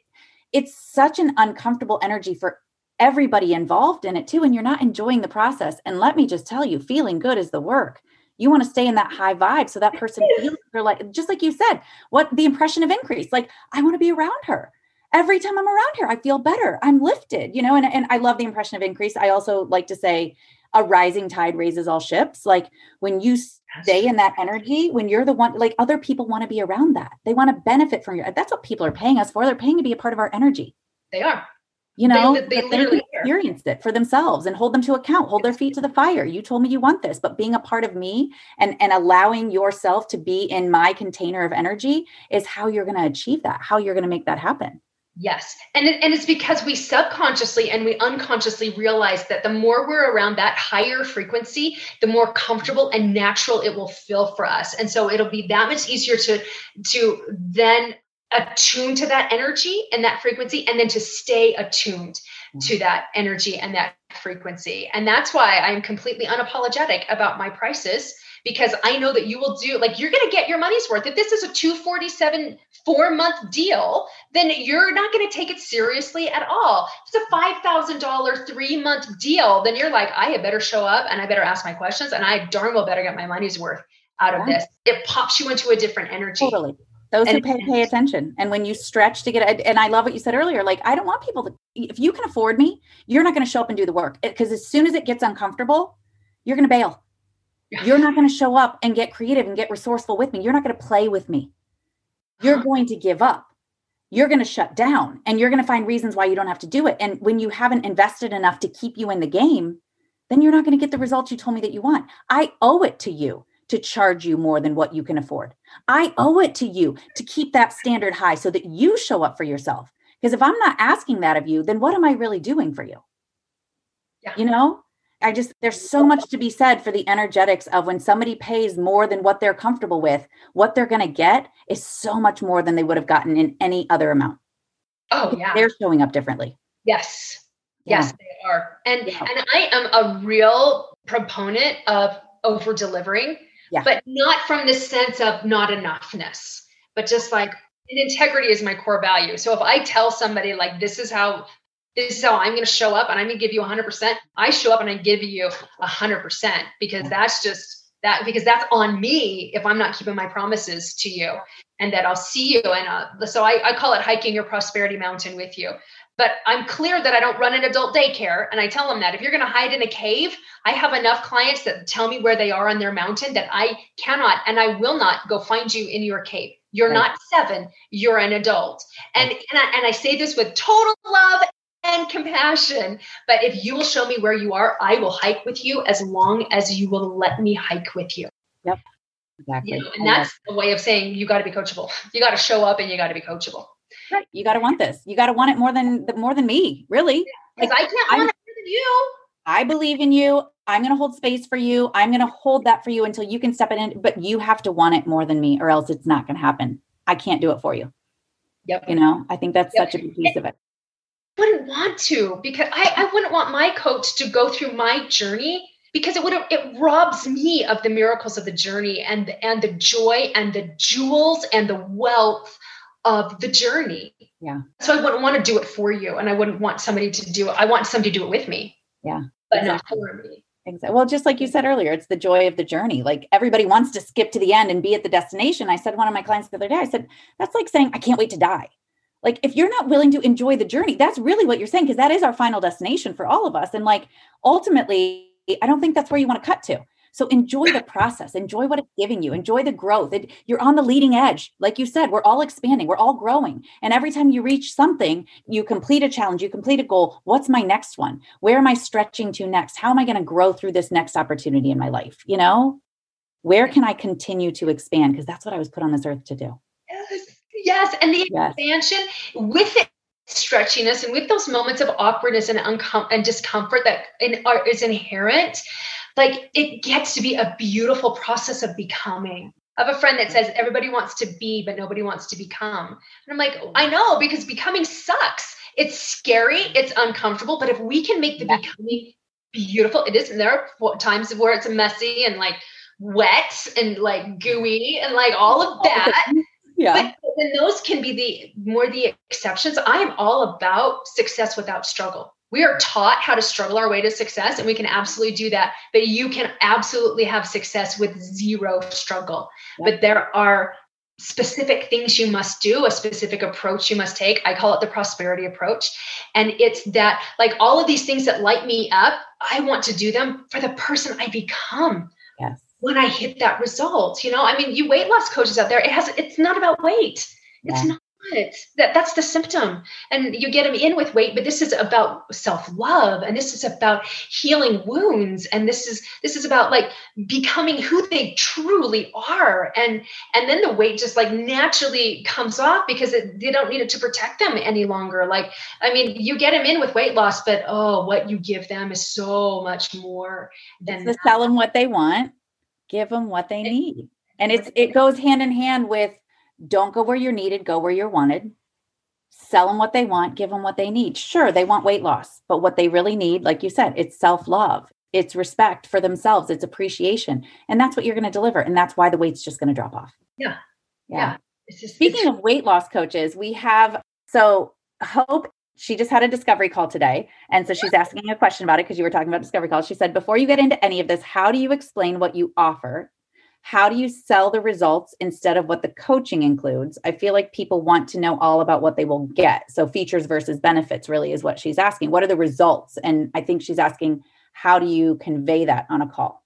it's such an uncomfortable energy for everybody involved in it too and you're not enjoying the process and let me just tell you feeling good is the work you want to stay in that high vibe so that person feels they're like just like you said what the impression of increase like i want to be around her every time I'm around here, I feel better. I'm lifted, you know, and, and I love the impression of increase. I also like to say a rising tide raises all ships. Like when you stay in that energy, when you're the one, like other people want to be around that. They want to benefit from your, that's what people are paying us for. They're paying to be a part of our energy. They are. You know, they, they, they literally experienced it for themselves and hold them to account, hold their feet to the fire. You told me you want this, but being a part of me and, and allowing yourself to be in my container of energy is how you're going to achieve that, how you're going to make that happen. Yes. And, it, and it's because we subconsciously and we unconsciously realize that the more we're around that higher frequency, the more comfortable and natural it will feel for us. And so it'll be that much easier to, to then attune to that energy and that frequency and then to stay attuned to that energy and that frequency. And that's why I'm completely unapologetic about my prices because I know that you will do like you're going to get your money's worth. If this is a 247 4 month deal, then you're not going to take it seriously at all. If it's a $5,000 3 month deal, then you're like I had better show up and I better ask my questions and I darn well better get my money's worth out of this. It pops you into a different energy. Totally. Those and, who pay pay attention. And when you stretch to get it, and I love what you said earlier. Like I don't want people to. If you can afford me, you're not going to show up and do the work because as soon as it gets uncomfortable, you're going to bail you're not going to show up and get creative and get resourceful with me. You're not going to play with me. You're going to give up. You're going to shut down and you're going to find reasons why you don't have to do it. And when you haven't invested enough to keep you in the game, then you're not going to get the results you told me that you want. I owe it to you to charge you more than what you can afford. I owe it to you to keep that standard high so that you show up for yourself. Because if I'm not asking that of you, then what am I really doing for you? Yeah. You know? I just, there's so much to be said for the energetics of when somebody pays more than what they're comfortable with, what they're going to get is so much more than they would have gotten in any other amount. Oh, yeah. They're showing up differently. Yes. Yeah. Yes, they are. And yeah. and I am a real proponent of over delivering, yeah. but not from the sense of not enoughness, but just like integrity is my core value. So if I tell somebody like this is how this is how I'm going to show up and I'm going to give you 100%. I show up and I give you 100% because that's just that because that's on me if I'm not keeping my promises to you and that I'll see you. And uh, so I, I call it hiking your prosperity mountain with you. But I'm clear that I don't run an adult daycare. And I tell them that if you're going to hide in a cave, I have enough clients that tell me where they are on their mountain that I cannot and I will not go find you in your cave. You're right. not seven, you're an adult. And, and I, and I say this with total love and compassion. But if you will show me where you are, I will hike with you as long as you will let me hike with you. Yep. Exactly. You know, and that's a way of saying you got to be coachable. *laughs* You got to show up and you got to be coachable. You got to want this. You got to want it more than more than me, really. Because like, I can't want it more than you. I believe in you. I'm going to hold space for you. I'm going to hold that for you until you can step it in. But you have to want it more than me, or else it's not going to happen. I can't do it for you. Yep. You know, I think that's yep. such a big piece of it wouldn't want to because I, I wouldn't want my coach to go through my journey because it would it robs me of the miracles of the journey and and the joy and the jewels and the wealth of the journey. Yeah. So I wouldn't want to do it for you and I wouldn't want somebody to do it. I want somebody to do it with me. Yeah. But exactly. not for me. Exactly. Well, just like you said earlier, it's the joy of the journey. Like everybody wants to skip to the end and be at the destination. I said one of my clients the other day, I said, that's like saying, I can't wait to die like if you're not willing to enjoy the journey that's really what you're saying because that is our final destination for all of us and like ultimately i don't think that's where you want to cut to so enjoy the process enjoy what it's giving you enjoy the growth. It, you're on the leading edge. Like you said we're all expanding we're all growing. And every time you reach something you complete a challenge you complete a goal what's my next one? Where am i stretching to next? How am i going to grow through this next opportunity in my life you know? Where can i continue to expand? Because that's what i was put on this earth to do. Yes Yes, and the yes. expansion with it stretchiness and with those moments of awkwardness and uncom- and discomfort that in, are, is inherent, like it gets to be a beautiful process of becoming. I have a friend that says everybody wants to be, but nobody wants to become. And I'm like, I know because becoming sucks. It's scary, it's uncomfortable, but if we can make the yeah. becoming beautiful, it is. And there are times where it's messy and like wet and like gooey and like all of that *laughs* yeah. But then those can be the more the exceptions. I am all about success without struggle. We are taught how to struggle our way to success, and we can absolutely do that. But you can absolutely have success with zero struggle. Yeah. But there are specific things you must do, a specific approach you must take. I call it the prosperity approach. And it's that, like, all of these things that light me up, I want to do them for the person I become. Yes. When I hit that result, you know, I mean, you weight loss coaches out there, it has, it's not about weight. It's yeah. Not that that's the symptom. And you get them in with weight but this is about self-love and this is about healing wounds and this is this is about like becoming who they truly are. And and then the weight just like naturally comes off because it, they don't need it to protect them any longer. Like i mean you get them in with weight loss but oh what you give them is so much more than to sell them what they want. Give them what they need. and it's it goes hand in hand with don't go where you're needed, go where you're wanted. Sell them what they want, give them what they need. Sure, they want weight loss, but what they really need, like you said, it's self love, it's respect for themselves, it's appreciation. And that's what you're going to deliver. And that's why the weight's just going to drop off. Yeah. Yeah. yeah. Just, Speaking of weight loss coaches, we have so Hope she just had a discovery call today. And so she's asking a question about it because you were talking about discovery calls. She said, Before you get into any of this, how do you explain what you offer how do you sell the results instead of what the coaching includes? I feel like people want to know all about what they will get. So, features versus benefits really is what she's asking. What are the results? And I think she's asking, how do you convey that on a call?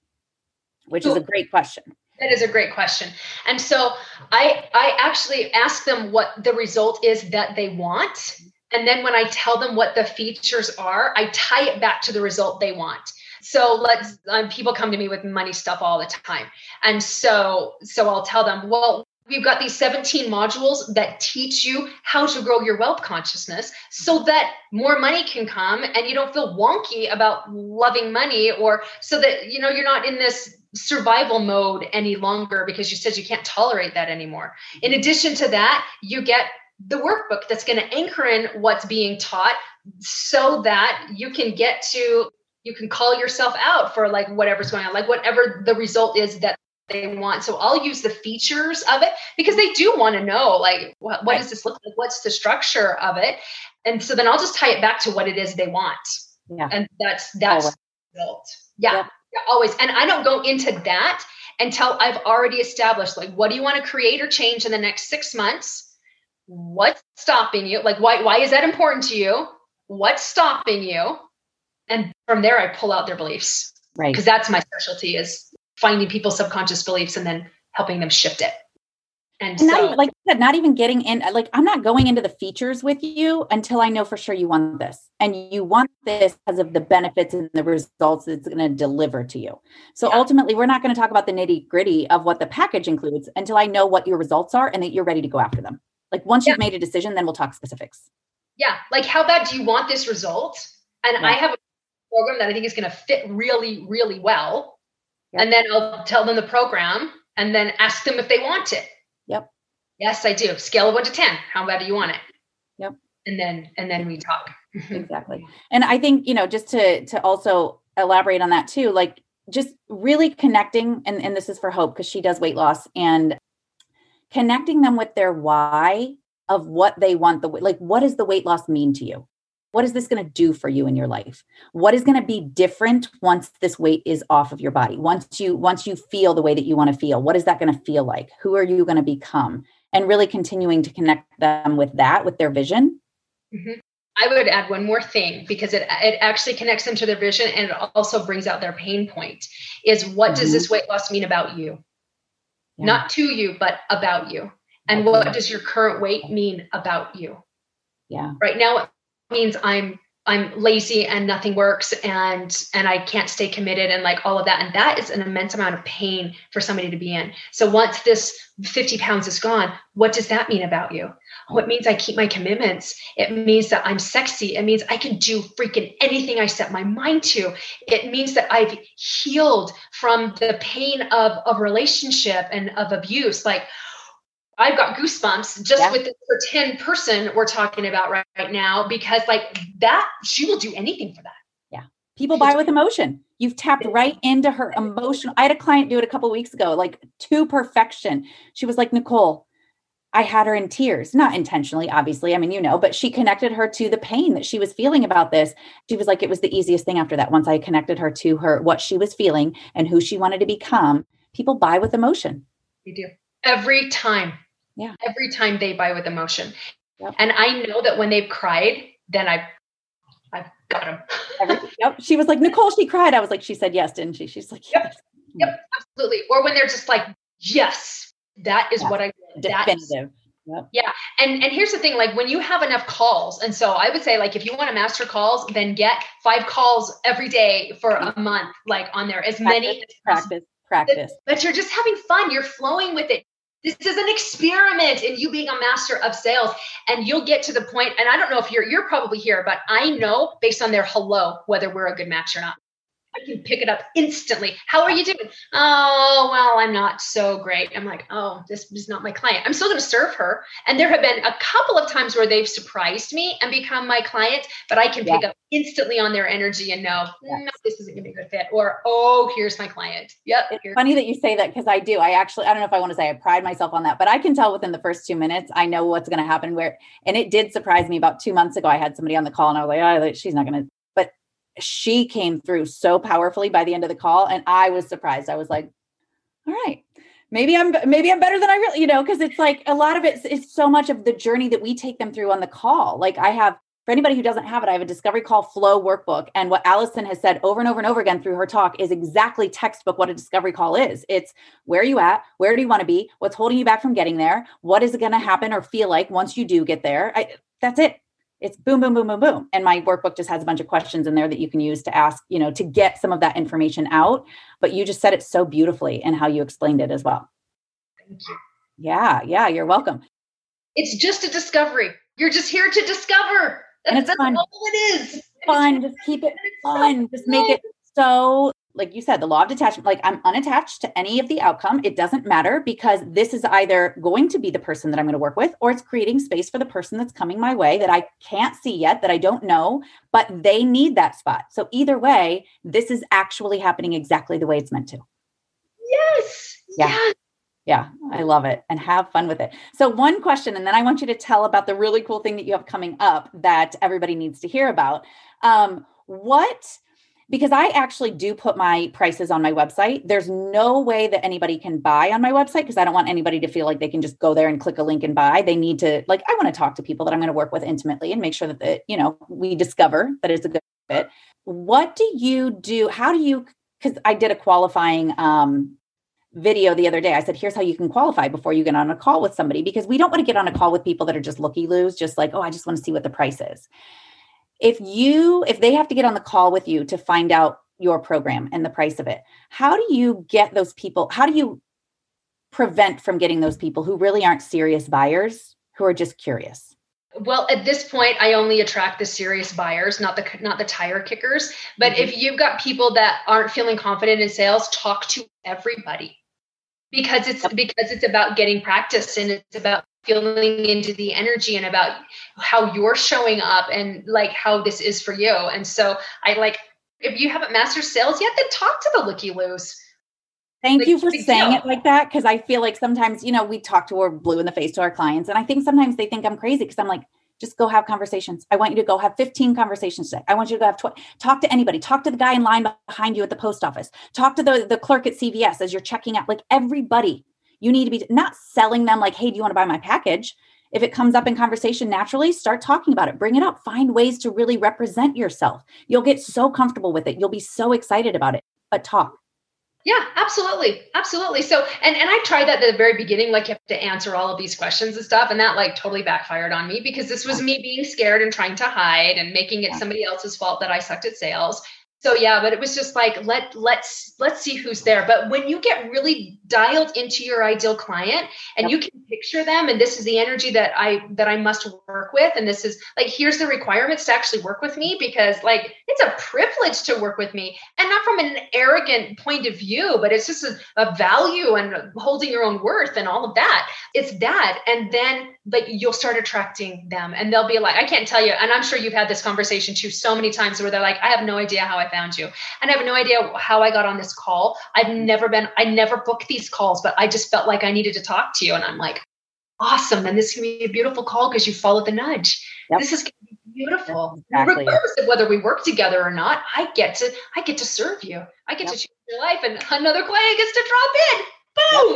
Which is a great question. That is a great question. And so I I actually ask them what the result is that they want. And then when I tell them what the features are, I tie it back to the result they want so let's um, people come to me with money stuff all the time. And so so i'll tell them well we've got these 17 modules that teach you how to grow your wealth consciousness so that more money can come and you don't feel wonky about loving money or so that you know you're not in this survival mode any longer because you said you can't tolerate that anymore. In addition to that you get the workbook that's going to anchor in what's being taught so that you can get to you can call yourself out for like whatever's going on, like whatever the result is that they want. So I'll use the features of it because they do want to know like what, what right. does this look like? What's the structure of it? And so then I'll just tie it back to what it is they want. Yeah. And that's oh, that's always. result. Yeah, yeah. yeah. Always. And I don't go into that until I've already established like what do you want to create or change in the next six months? What's stopping you? Like why why is that important to you? What's stopping you? And from there i pull out their beliefs. Right. Because that's my specialty is finding people's subconscious beliefs and then helping them shift it. And, and so, not, like not even getting in like i'm not going into the features with you until i know for sure you want this. And you want this because of the benefits and the results it's going to deliver to you. So yeah. ultimately we're not going to talk about the nitty gritty of what the package includes until i know what your results are and that you're ready to go after them. Like once yeah. you've made a decision then we'll talk specifics. Yeah. Like how bad do you want this result? And yeah. i have a program that I think is going to fit really, really well. Yep. And then I'll tell them the program and then ask them if they want it. Yep. Yes, I do. Scale of one to 10. How bad do you want it? Yep. And then, and then we talk. *laughs* exactly. And I think, you know, just to, to also elaborate on that too, like just really connecting, and, and this is for Hope because she does weight loss and connecting them with their why of what they want the like what does the weight loss mean to you what is this going to do for you in your life? What is going to be different once this weight is off of your body? Once you once you feel the way that you want to feel what is that going to feel like? Who are you going to become? And really continuing to connect them with that with their vision. Mm-hmm. i would add one more thing because it it actually connects them to their vision and it also brings out their pain point is what mm-hmm. does this weight loss mean about you? Yeah. not to you but about you. And what does your current weight mean about you? Yeah. Right now means I'm I'm lazy and nothing works and and I can't stay committed and like all of that and that is an immense amount of pain for somebody to be in. So once this 50 pounds is gone, what does that mean about you? What means I keep my commitments. It means that I'm sexy. It means I can do freaking anything I set my mind to. It means that I've healed from the pain of a relationship and of abuse. Like I've got goosebumps just yeah. with the pretend person we're talking about right, right now because like that she will do anything for that. Yeah. People buy with emotion. You've tapped right into her emotional. I had a client do it a couple weeks ago, like to perfection. She was like, Nicole, I had her in tears, not intentionally, obviously. I mean, you know, but she connected her to the pain that she was feeling about this. She was like, it was the easiest thing after that. Once I connected her to her, what she was feeling and who she wanted to become, people buy with emotion. You do every time Yeah. Every time they buy with emotion. Yep. And I know that when they've cried, then I've I've got them. *laughs* Yep. She was like, Nicole, she cried. I was like, she said yes, didn't she? She's like, yes. Yep, absolutely. Or when they're just like, yes, that is Yeah. what I is- Definitive. Yep. Yeah. And and here's the thing, like when you have enough calls, and so I would say, like if you want to master calls, then get five calls every day for a month, like on there, as many as. Practice, practice. But you're just having fun. You're flowing with it. This is an experiment in you being a master of sales, and you'll get to the point. And I don't know if you're you're probably here, but I know based on their hello whether we're a good match or not. I can pick it up instantly. How are you doing? Oh, well, I'm not so great. I'm like, oh, this is not my client. I'm still going to serve her. And there have been a couple of times where they've surprised me and become my client, but I can pick up instantly on their energy and know, mm, Yes. no, this isn't going to be a good fit. Or, oh, here's my client. Yep. It's funny that you say that because I do. I actually, I don't know if I want to say I pride myself on that, but I can tell within the first two minutes, I know what's going to happen. Where, and it did surprise me about two months ago. I had somebody on the call and I was like, oh, she's not going to, she came through so powerfully by the end of the call. And I was surprised. I was like, all right. Maybe I'm maybe I'm better than I really, you know, because it's like a lot of it is so much of the journey that we take them through on the call. Like I have for anybody who doesn't have it, I have a discovery call flow workbook. And what Allison has said over and over and over again through her talk is exactly textbook what a discovery call is. It's where are you at? Where do you want to be? What's holding you back from getting there? What is it going to happen or feel like once you do get there? I, that's it. It's boom, boom, boom, boom, boom. And my workbook just has a bunch of questions in there that you can use to ask, you know, to get some of that information out. But you just said it so beautifully and how you explained it as well. Thank you. Yeah, yeah, you're welcome. It's just a discovery. You're just here to discover. And it's that's fun. all it is. Fun, just keep it *laughs* fun. Just make it so like you said, the law of detachment, like I'm unattached to any of the outcome. It doesn't matter because this is either going to be the person that I'm going to work with, or it's creating space for the person that's coming my way that I can't see yet, that I don't know, but they need that spot. So either way, this is actually happening exactly the way it's meant to. Yes. Yeah. Yes. Yeah, I love it and have fun with it. So, one question, and then I want you to tell about the really cool thing that you have coming up that everybody needs to hear about. Um, what, because I actually do put my prices on my website. There's no way that anybody can buy on my website because I don't want anybody to feel like they can just go there and click a link and buy. They need to, like, I want to talk to people that I'm going to work with intimately and make sure that, the, you know, we discover that it's a good fit. What do you do? How do you, because I did a qualifying, um, video the other day. I said, here's how you can qualify before you get on a call with somebody because we don't want to get on a call with people that are just looky loos, just like, oh, I just want to see what the price is. If you, if they have to get on the call with you to find out your program and the price of it, how do you get those people? How do you prevent from getting those people who really aren't serious buyers who are just curious? Well, at this point, I only attract the serious buyers, not the not the tire kickers. But Mhm. if you've got people that aren't feeling confident in sales, talk to everybody because it's because it's about getting practice and it's about feeling into the energy and about how you're showing up and like how this is for you. And so I like if you haven't mastered sales yet, then talk to the looky loos. Thank Like, you for saying deal. it like that because I feel like sometimes, you know, we talk to we're blue in the face to our clients. And I think sometimes they think I'm crazy because I'm like, just go have conversations. I want you to go have 15 conversations today. I want you to go have 20. Talk to anybody. Talk to the guy in line behind you at the post office. Talk to the, the clerk at CVS as you're checking out. Like everybody, you need to be not selling them like, hey, do you want to buy my package? If it comes up in conversation naturally, start talking about it. Bring it up. Find ways to really represent yourself. You'll get so comfortable with it. You'll be so excited about it. But talk. Yeah, absolutely. Absolutely. So, and and I tried that at the very beginning, like you have to answer all of these questions and stuff. And that like totally backfired on me because this was me being scared and trying to hide and making it somebody else's fault that I sucked at sales. So yeah, but it was just like let let's let's see who's there. But when you get really dialed into your ideal client and you can picture them and this is the energy that I that I must work with and this is like here's the requirements to actually work with me because like it's a privilege to work with me and not from an arrogant point of view, but it's just a, a value and holding your own worth and all of that. It's that and then like you'll start attracting them and they'll be like I can't tell you and I'm sure you've had this conversation too so many times where they're like I have no idea how I found you and I have no idea how I got on this call. I've mm. never been, I never booked these calls, but I just felt like I needed to talk to you. And I'm like, awesome. Then this can be a beautiful call because you followed the nudge. Yep. This is going to be beautiful. Exactly. Regardless of whether we work together or not, I get to, I get to serve you. I get Yep. to change your life and another client gets to drop in.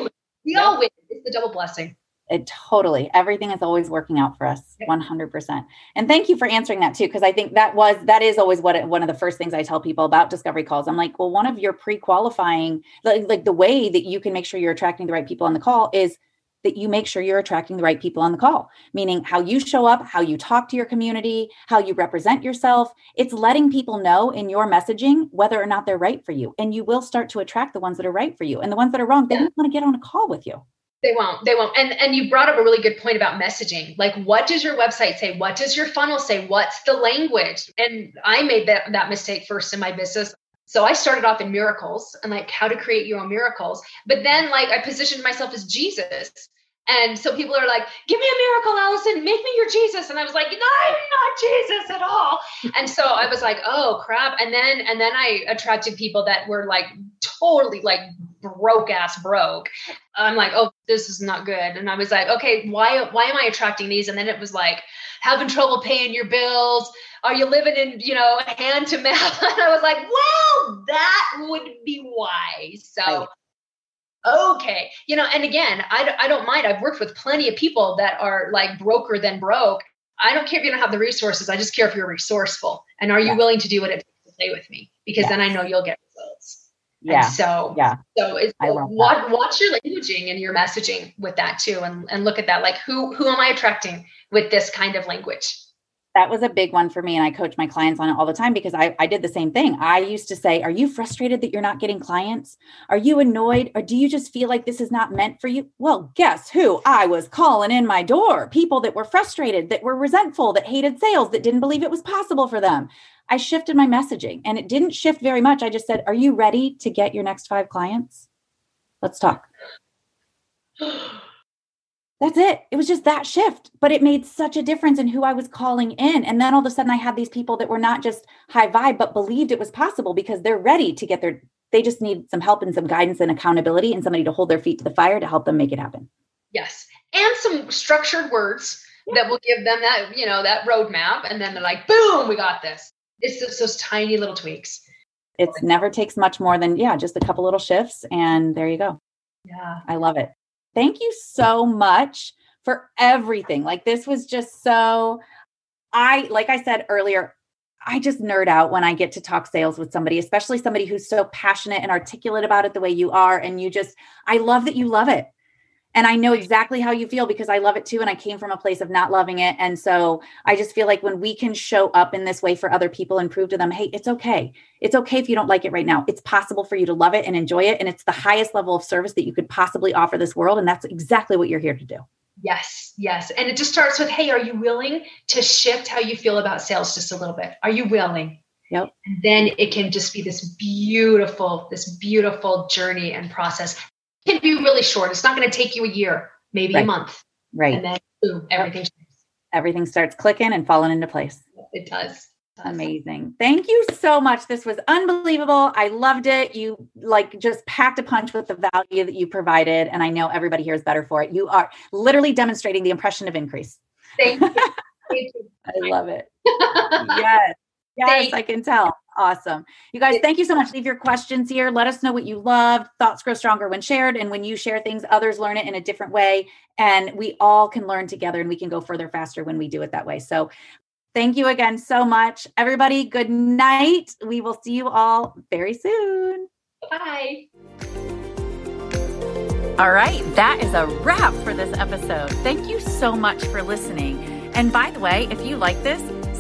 Boom. We Yep. all win. It's the double blessing. It totally. Everything is always working out for us, one hundred percent. And thank you for answering that too, because I think that was that is always what it, one of the first things I tell people about discovery calls. I'm like, well, one of your pre-qualifying, like, like the way that you can make sure you're attracting the right people on the call is that you make sure you're attracting the right people on the call, meaning how you show up, how you talk to your community, how you represent yourself. It's letting people know in your messaging whether or not they're right for you. And you will start to attract the ones that are right for you. And the ones that are wrong, they yeah. don't want to get on a call with you. They won't. They won't. And and you brought up a really good point about messaging. Like, what does your website say? What does your funnel say? What's the language? And I made that that mistake first in my business. So I started off in miracles and like how to create your own miracles. But then like I positioned myself as Jesus. And so people are like, give me a miracle, Allison, make me your Jesus. And I was like, no, I'm not Jesus at all. And so I was like, oh crap. And then, and then I attracted people that were like totally like broke ass broke. I'm like, oh, this is not good. And I was like, okay, why, why am I attracting these? And then it was like, having trouble paying your bills. Are you living in, you know, hand to mouth? *laughs* And I was like, well, that would be why. So right okay. You know and again I, I don't mind. I've worked with plenty of people that are like broker than broke. I don't care if you don't have the resources. I just care if you're resourceful. And are you yeah. willing to do what it takes to play with me? Because yes. then i know you'll get results. Yeah. and so yeah. so it's watch, watch your languaging and your messaging with that too and, and look at that. Like who who am i attracting with this kind of language that was a big one for me and i coach my clients on it all the time because I, I did the same thing. I used to say are you frustrated that you're not getting clients? Are you annoyed? Or do you just feel like this is not meant for you? Well guess who? I was calling in my door people that were frustrated that were resentful that hated sales that didn't believe it was possible for them. I shifted my messaging and it didn't shift very much. I just said are you ready to get your next five clients? Let's talk *gasps* *laughs* that's it. It was just that shift, but it made such a difference in who I was calling in. And then all of a sudden, I had these people that were not just high vibe, but believed it was possible because they're ready to get their, they just need some help and some guidance and accountability and somebody to hold their feet to the fire to help them make it happen. Yes. And some structured words yeah. that will give them that, you know, that roadmap. And then they're like, boom, we got this. It's just those tiny little tweaks. It never takes much more than, yeah, just a couple little shifts. And there you go. Yeah. I love it thank you so much for everything. Like this was just so I like I said earlier, I just nerd out when I get to talk sales with somebody, especially somebody who's so passionate and articulate about it the way you are and you just I love that you love it. And I know exactly how you feel because I love it too. And I came from a place of not loving it. And so I just feel like when we can show up in this way for other people and prove to them, hey, it's okay. It's okay if you don't like it right now. It's possible for you to love it and enjoy it. And it's the highest level of service that you could possibly offer this world. And that's exactly what you're here to do. Yes, yes. And it just starts with, hey, are you willing to shift how you feel about sales just a little bit? Are you willing? Yep. And then it can just be this beautiful, this beautiful journey and process can be really short. It's not going to take you a year, maybe right. a month. Right. And then boom, everything everything starts clicking and falling into place. It does. Amazing. Thank you so much. This was unbelievable. I loved it. You like just packed a punch with the value that you provided. And I know everybody here is better for it. You are literally demonstrating the impression of increase. Thank you. *laughs* Thank you. I love it. *laughs* yes. Yes, I can tell. Awesome. You guys, thank you so much. Leave your questions here. Let us know what you loved. Thoughts grow stronger when shared. And when you share things, others learn it in a different way. And we all can learn together and we can go further faster when we do it that way. So thank you again so much. Everybody, good night. We will see you all very soon. Bye. All right, that is a wrap for this episode. Thank you so much for listening. And by the way, if you like this,